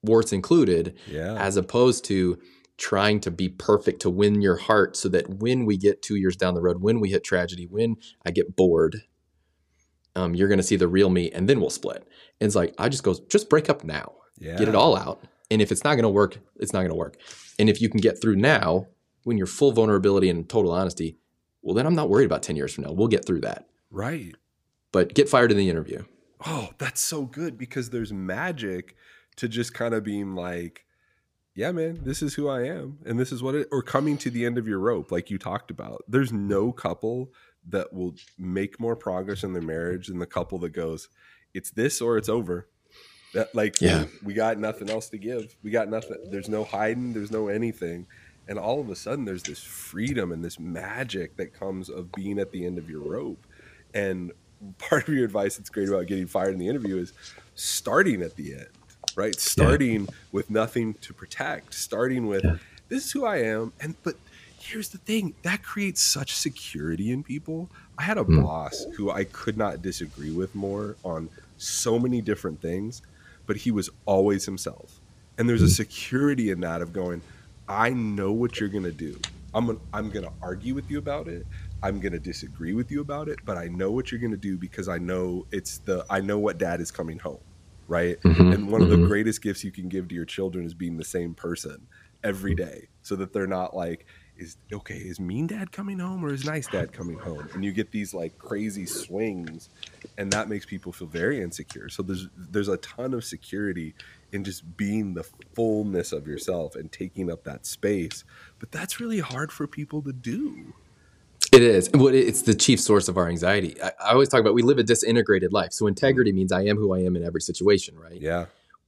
Speaker 3: warts included, yeah. as opposed to trying to be perfect to win your heart so that when we get two years down the road, when we hit tragedy, when I get bored, um, you're going to see the real me and then we'll split. And it's like, I just goes, just break up now, yeah. get it all out. And if it's not going to work, it's not going to work. And if you can get through now, when you're full vulnerability and total honesty, well, then I'm not worried about 10 years from now. We'll get through that.
Speaker 2: Right.
Speaker 3: But get fired in the interview.
Speaker 2: Oh, that's so good because there's magic to just kind of being like, yeah, man, this is who I am. And this is what it, or coming to the end of your rope, like you talked about. There's no couple that will make more progress in their marriage than the couple that goes, it's this or it's over. That like yeah. we, we got nothing else to give. We got nothing. There's no hiding. There's no anything. And all of a sudden, there's this freedom and this magic that comes of being at the end of your rope. And part of your advice that's great about getting fired in the interview is starting at the end, right? Starting yeah. with nothing to protect, starting with yeah. this is who I am. And but here's the thing that creates such security in people. I had a mm. boss who I could not disagree with more on so many different things, but he was always himself. And there's a hmm. security in that of going, I know what you're going to do. I'm gonna, I'm going to argue with you about it. I'm going to disagree with you about it, but I know what you're going to do because I know it's the I know what dad is coming home, right? Mm-hmm. And one of the mm-hmm. greatest gifts you can give to your children is being the same person every day so that they're not like is okay is mean dad coming home or is nice dad coming home and you get these like crazy swings and that makes people feel very insecure so there's there's a ton of security in just being the fullness of yourself and taking up that space but that's really hard for people to do
Speaker 3: it is. It's the chief source of our anxiety. I, always talk about we live a disintegrated life. So integrity means I am who I am in every situation, right?
Speaker 2: Yeah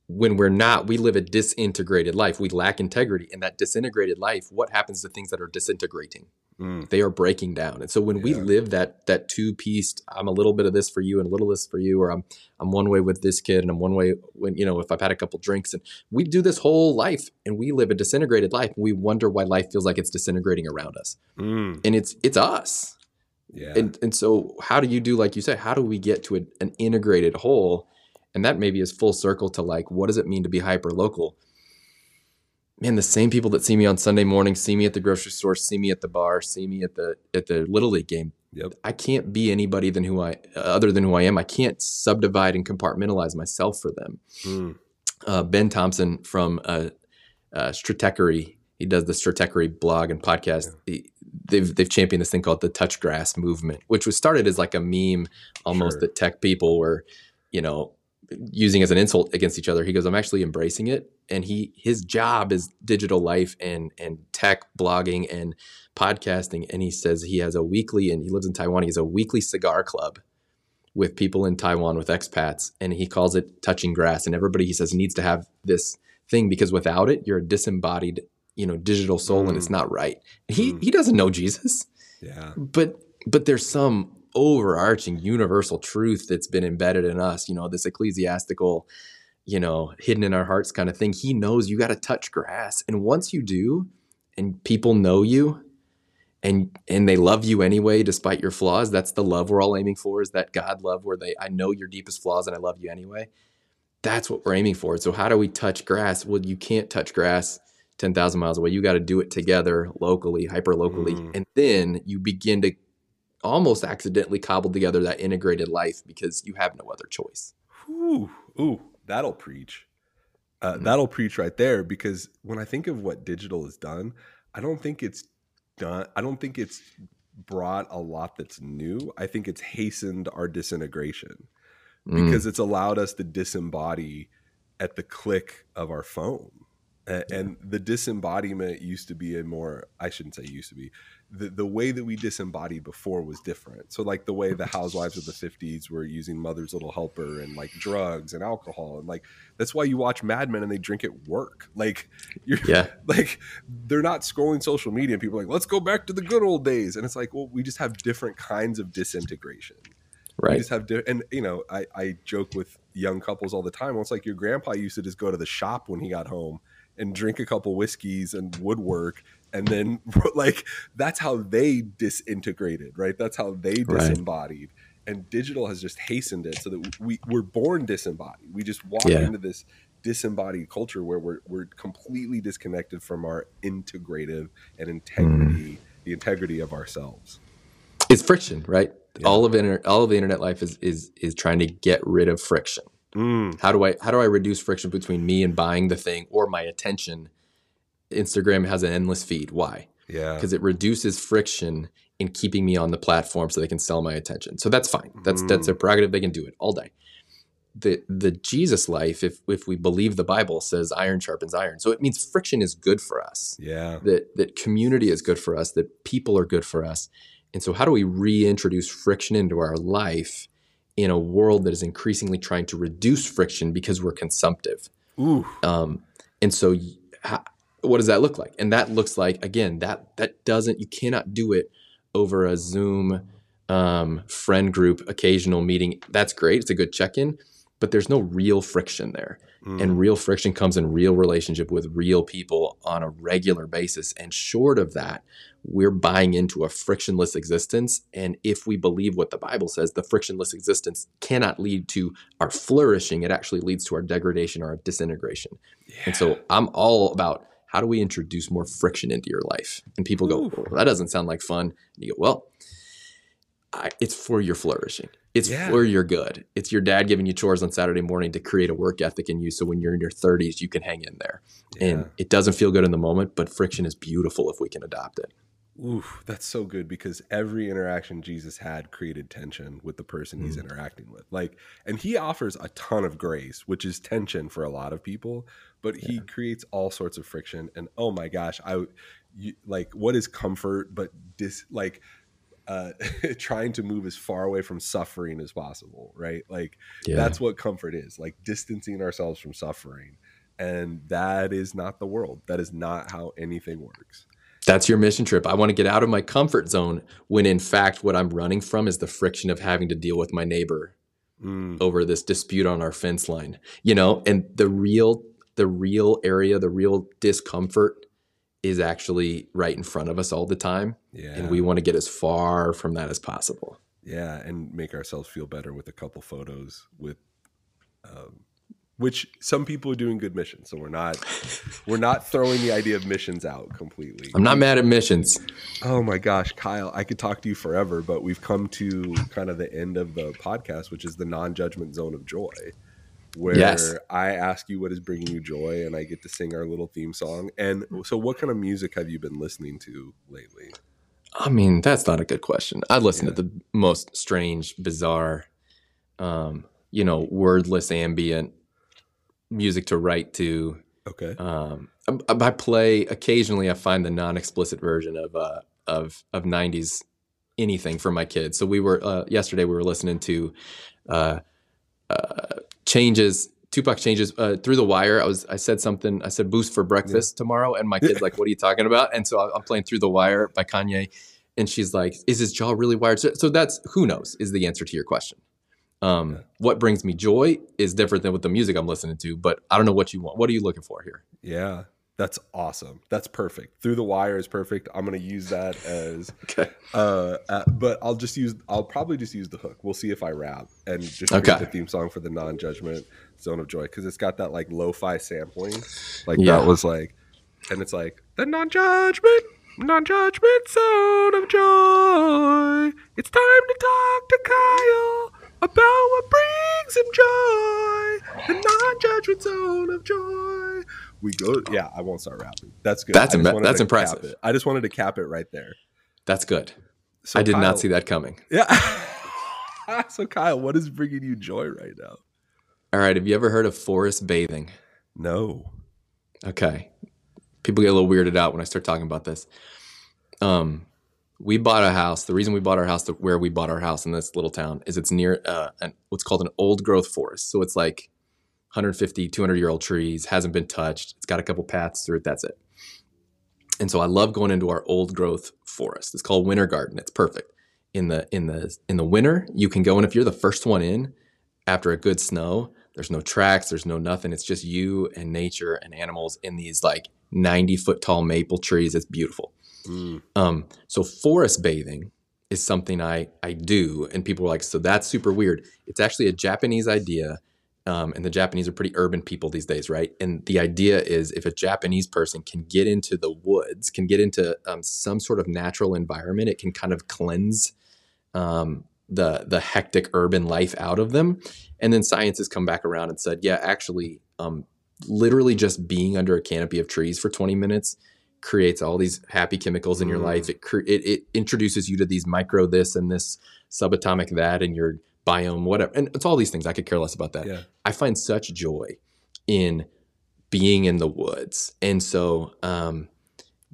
Speaker 3: when we're not, we live a disintegrated life. We lack integrity. And that disintegrated life, what happens to things that are disintegrating? Mm. They are breaking down. And so when yeah. we live that that two pieced, I'm a little bit of this for you and a little this for you, or I'm I'm one way with this kid and I'm one way when you know if I've had a couple drinks and we do this whole life and we live a disintegrated life. We wonder why life feels like it's disintegrating around us, mm. and it's it's us.
Speaker 2: Yeah.
Speaker 3: And and so how do you do like you said? How do we get to a, an integrated whole? and that maybe is full circle to like what does it mean to be hyper local man the same people that see me on sunday morning see me at the grocery store see me at the bar see me at the at the little league game
Speaker 2: yep.
Speaker 3: i can't be anybody than who i other than who i am i can't subdivide and compartmentalize myself for them mm. uh, ben thompson from uh, uh, Stratechery, he does the Stratechery blog and podcast. Yeah. He, they've they've championed this thing called the touch grass movement, which was started as like a meme almost sure. that tech people were, you know, using as an insult against each other. He goes, I'm actually embracing it. And he his job is digital life and and tech blogging and podcasting. And he says he has a weekly and he lives in Taiwan. He has a weekly cigar club with people in Taiwan with expats. And he calls it touching grass. And everybody he says needs to have this thing because without it, you're a disembodied, you know, digital soul mm. and it's mm. not right. He mm. he doesn't know Jesus.
Speaker 2: Yeah.
Speaker 3: But but there's some overarching universal truth that's been embedded in us, you know, this ecclesiastical, you know, hidden in our hearts kind of thing. He knows you got to touch grass. And once you do, and people know you and and they love you anyway despite your flaws, that's the love we're all aiming for is that God love where they I know your deepest flaws and I love you anyway. That's what we're aiming for. So how do we touch grass? Well, you can't touch grass 10,000 miles away. You got to do it together locally, hyper locally. Mm. And then you begin to almost accidentally cobbled together that integrated life because you have no other choice.
Speaker 2: Ooh, ooh, that'll preach. Uh, mm-hmm. That'll preach right there because when I think of what digital has done, I don't think it's done. I don't think it's brought a lot that's new. I think it's hastened our disintegration mm. because it's allowed us to disembody at the click of our phone. And, the disembodiment used to be a more, I shouldn't say used to be, the, the way that we disembodied before was different. So like the way the housewives of the 50s were using mother's little helper and like drugs and alcohol and like that's why you watch Mad Men and they drink at work. Like you're yeah. like they're not scrolling social media and people are like let's go back to the good old days and it's like well we just have different kinds of disintegration.
Speaker 3: Right.
Speaker 2: We just have, di- and you know, I, I joke with young couples all the time. Well, it's like your grandpa used to just go to the shop when he got home and drink a couple whiskeys and woodwork. And then, like, that's how they disintegrated, right? That's how they
Speaker 3: Right.
Speaker 2: disembodied. And digital has just hastened it so that we, we're born disembodied. We just walk
Speaker 3: Yeah.
Speaker 2: into this disembodied culture where we're, we're completely disconnected from our integrative and integrity, the integrity of ourselves.
Speaker 3: It's friction, right?
Speaker 2: Yeah.
Speaker 3: All of inter- all of the internet life is is is trying to get rid of friction.
Speaker 2: Mm,
Speaker 3: How do I how do I reduce friction between me and buying the thing or my attention? Instagram has an endless feed. Why?
Speaker 2: yeah.
Speaker 3: Because it reduces friction in keeping me on the platform so they can sell my attention. So that's fine. That's that's their prerogative. They can do it all day. The the Jesus life, if if we believe the Bible, says iron sharpens iron. So it means friction is good for us.
Speaker 2: Yeah.
Speaker 3: That that community is good for us. That people are good for us. And so how do we reintroduce friction into our life in a world that is increasingly trying to reduce friction because we're consumptive?
Speaker 2: Ooh.
Speaker 3: Um, and so, ha- what does that look like? And that looks like again that that doesn't you cannot do it over a Zoom um, friend group occasional meeting. That's great; it's a good check in, but there's no real friction there.
Speaker 2: Mm.
Speaker 3: And real friction comes in real relationship with real people on a regular basis. And short of that, we're buying into a frictionless existence. And if we believe what the Bible says, the frictionless existence cannot lead to our flourishing. It actually leads to our degradation or our disintegration. And so I'm all about how do we introduce more friction into your life? And people go,
Speaker 2: Ooh.
Speaker 3: well, that doesn't sound like fun. And you go, well, I, it's for your flourishing. It's
Speaker 2: Yeah.
Speaker 3: for your good. It's your dad giving you chores on Saturday morning to create a work ethic in you. So when you're in your 30s, you can hang in there.
Speaker 2: Yeah.
Speaker 3: And it doesn't feel good in the moment, but friction is beautiful if we can adopt it.
Speaker 2: Oof, that's so good because every interaction Jesus had created tension with the person he's interacting with. Like, and he offers a ton of grace, which is tension for a lot of people, but he creates all sorts of friction. And oh my gosh, I you, like what is comfort, but dis like uh, trying to move as far away from suffering as possible, right? Like
Speaker 3: Yeah.
Speaker 2: that's what comfort is, like distancing ourselves from suffering. And that is not the world. That is not how anything works.
Speaker 3: That's your mission trip. I want to get out of my comfort zone when in fact what I'm running from is the friction of having to deal with my neighbor
Speaker 2: Mm,
Speaker 3: over this dispute on our fence line. You know, and the real the real area, the real discomfort is actually right in front of us all the time.
Speaker 2: yeah.
Speaker 3: And we want to get as far from that as possible.
Speaker 2: Yeah, and make ourselves feel better with a couple photos with um, which some people are doing good missions. So we're not we're not throwing the idea of missions out completely.
Speaker 3: I'm not mad at missions.
Speaker 2: Oh my gosh, Kyle, I could talk to you forever, but we've come to kind of the end of the podcast, which is the non-judgment zone of joy. Where
Speaker 3: Yes.
Speaker 2: I ask you what is bringing you joy and I get to sing our little theme song. And so what kind of music have you been listening to lately?
Speaker 3: I mean, that's not a good question. I listen to the most strange, bizarre, um, you know, wordless ambient music to write to.
Speaker 2: Okay.
Speaker 3: Um, I, I play occasionally. I find the non-explicit version of uh, of of '90s anything for my kids. So we were uh, yesterday. We were listening to uh, uh, changes. Tupac changes uh, through the wire. I was I said something. I said boost for breakfast tomorrow, and my kid's like, "What are you talking about?" And so I'm playing through the wire by Kanye, and she's like, "Is his jaw really wired?" So, so that's who knows is the answer to your question. Um, What brings me joy is different than what the music I'm listening to, but I don't know what you want. What are you looking for here?
Speaker 2: Yeah, that's awesome. That's perfect. Through the wire is perfect. I'm gonna use that as,
Speaker 3: Okay.
Speaker 2: uh, uh, but I'll just use. I'll probably just use the hook. We'll see if I rap and just
Speaker 3: Okay.
Speaker 2: the theme song for the non-judgment zone of joy because it's got that like lo-fi sampling, like
Speaker 3: Yeah.
Speaker 2: that was like, and it's like the non-judgment, non-judgment zone of joy. It's time to talk to Kyle about what brings him joy. The non-judgment zone of joy. We go. Yeah, I won't start rapping. That's good.
Speaker 3: That's
Speaker 2: I just
Speaker 3: imbe-
Speaker 2: wanted
Speaker 3: that's impressive.
Speaker 2: I just wanted to cap it right there.
Speaker 3: That's good.
Speaker 2: So
Speaker 3: I did
Speaker 2: Kyle-
Speaker 3: not see that coming.
Speaker 2: Yeah. so Kyle, what is bringing you joy right now?
Speaker 3: All right. Have you ever heard of forest bathing?
Speaker 2: No.
Speaker 3: Okay. People get a little weirded out when I start talking about this. Um, we bought a house. The reason we bought our house, the, where we bought our house in this little town, is it's near uh, an, what's called an old growth forest. So it's like 150, 200 year old trees, hasn't been touched. It's got a couple paths through it. That's it. And so I love going into our old growth forest. It's called Winter Garden. It's perfect. in the in the in the winter you can go and if you're the first one in after a good snow there's no tracks there's no nothing it's just you and nature and animals in these like 90 foot tall maple trees it's beautiful mm. um, so forest bathing is something i i do and people are like so that's super weird it's actually a japanese idea um, and the Japanese are pretty urban people these days, right? And the idea is if a Japanese person can get into the woods, can get into um, some sort of natural environment, it can kind of cleanse um, the the hectic urban life out of them. And then science has come back around and said, yeah, actually, um, literally just being under a canopy of trees for 20 minutes creates all these happy chemicals in your mm. life. It, it it introduces you to these micro this and this subatomic that, and your biome, whatever. And it's all these things. I could care less about that.
Speaker 2: Yeah.
Speaker 3: I find such joy in being in the woods. And so, um,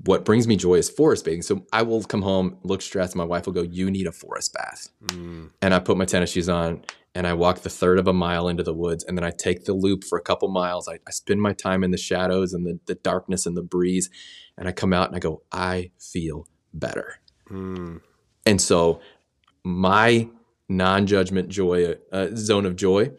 Speaker 3: what brings me joy is forest bathing. So I will come home, look stressed. My wife will go, "You need a forest bath," mm. and I put my tennis shoes on and I walk the third of a mile into the woods, and then I take the loop for a couple miles. I, I spend my time in the shadows and the, the darkness and the breeze, and I come out and I go, "I feel better." Mm. And so my non-judgment joy uh, zone of joy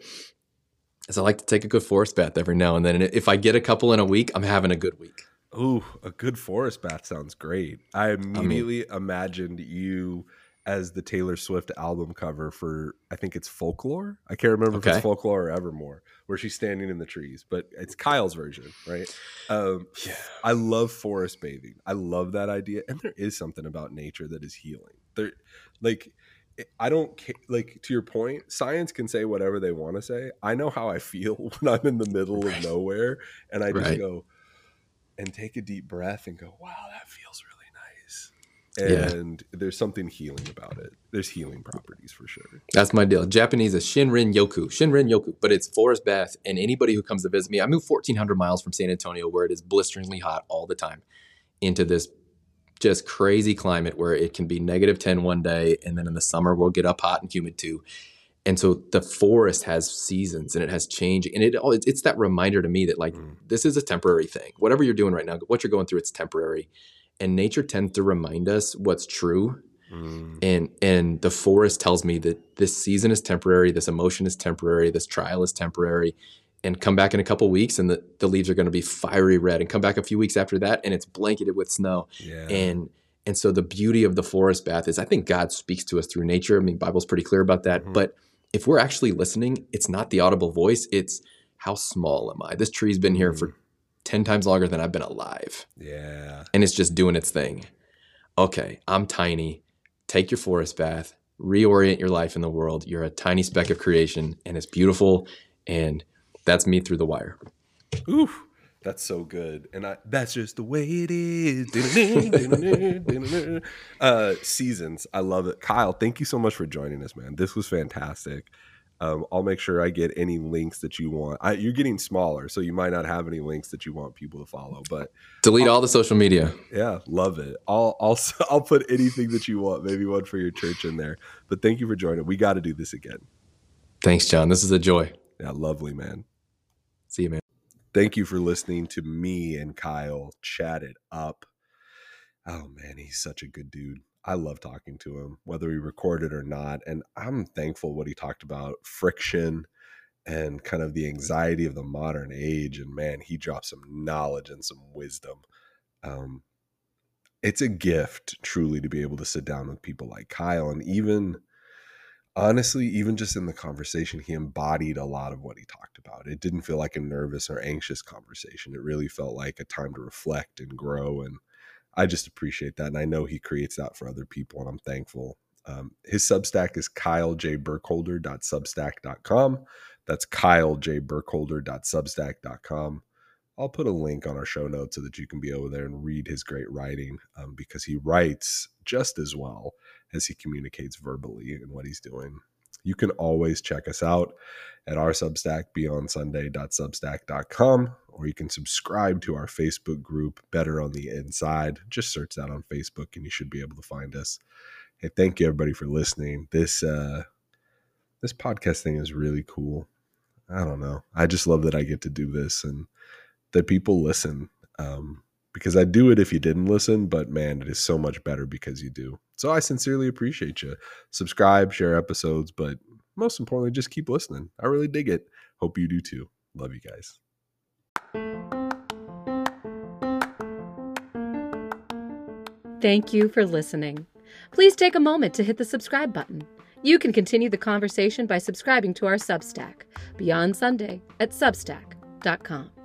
Speaker 3: is I like to take a good forest bath every now and then. And if I get a couple in a week, I'm having a good week.
Speaker 2: Ooh, a good forest bath sounds great. I immediately I mean, imagined you as the Taylor Swift album cover for I think it's Folklore. I can't remember okay. if it's Folklore or Evermore, where she's standing in the trees, but it's Kyle's version, right? Um, yeah. I love forest bathing. I love that idea, and there is something about nature that is healing. There, like I don't like to your point. Science can say whatever they want to say. I know how I feel when I'm in the middle right. of nowhere, and I just right. go and take a deep breath and go, "Wow, that feels really nice." And yeah. there's something healing about it. There's healing properties for sure.
Speaker 3: That's my deal. Japanese is Shinrin Yoku, Shinrin Yoku, but it's forest bath. And anybody who comes to visit me, I moved 1,400 miles from San Antonio, where it is blisteringly hot all the time, into this just crazy climate where it can be negative 10 one day and then in the summer we'll get up hot and humid too and so the forest has seasons and it has change and it it's that reminder to me that like mm. this is a temporary thing whatever you're doing right now what you're going through it's temporary and nature tends to remind us what's true mm. and and the forest tells me that this season is temporary this emotion is temporary this trial is temporary and come back in a couple weeks and the, the leaves are going to be fiery red and come back a few weeks after that and it's blanketed with snow
Speaker 2: yeah.
Speaker 3: and and so the beauty of the forest bath is i think god speaks to us through nature i mean bible's pretty clear about that mm-hmm. but if we're actually listening it's not the audible voice it's how small am i this tree's been here for mm. 10 times longer than i've been alive
Speaker 2: yeah
Speaker 3: and it's just doing its thing okay i'm tiny take your forest bath reorient your life in the world you're a tiny speck of creation and it's beautiful and that's me through the wire.
Speaker 2: Oof. That's so good. And I that's just the way it is. uh seasons. I love it. Kyle, thank you so much for joining us, man. This was fantastic. Um, I'll make sure I get any links that you want. I, you're getting smaller, so you might not have any links that you want people to follow. But
Speaker 3: delete I'll, all the social media.
Speaker 2: Yeah, love it. I'll I'll I'll put anything that you want, maybe one for your church in there. But thank you for joining. We got to do this again.
Speaker 3: Thanks, John. This is a joy.
Speaker 2: Yeah, lovely, man.
Speaker 3: See you, man.
Speaker 2: Thank you for listening to me and Kyle chat it up. Oh man, he's such a good dude. I love talking to him, whether we record it or not. And I'm thankful what he talked about friction and kind of the anxiety of the modern age. And man, he dropped some knowledge and some wisdom. Um, it's a gift truly to be able to sit down with people like Kyle and even honestly, even just in the conversation, he embodied a lot of what he talked about. It didn't feel like a nervous or anxious conversation. It really felt like a time to reflect and grow. And I just appreciate that. And I know he creates that for other people, and I'm thankful. Um, his Substack is kylejburkholder.substack.com. That's kylejburkholder.substack.com. I'll put a link on our show notes so that you can be over there and read his great writing um, because he writes just as well as he communicates verbally in what he's doing. You can always check us out at our Substack, beyondsunday.substack.com, or you can subscribe to our Facebook group, Better on the Inside. Just search that on Facebook and you should be able to find us. Hey, thank you everybody for listening. This uh this podcast thing is really cool. I don't know. I just love that I get to do this and that people listen. Um, because I'd do it if you didn't listen, but man, it is so much better because you do. So I sincerely appreciate you. Subscribe, share episodes, but most importantly, just keep listening. I really dig it. Hope you do too. Love you guys.
Speaker 1: Thank you for listening. Please take a moment to hit the subscribe button. You can continue the conversation by subscribing to our Substack, Beyond Sunday, at substack.com.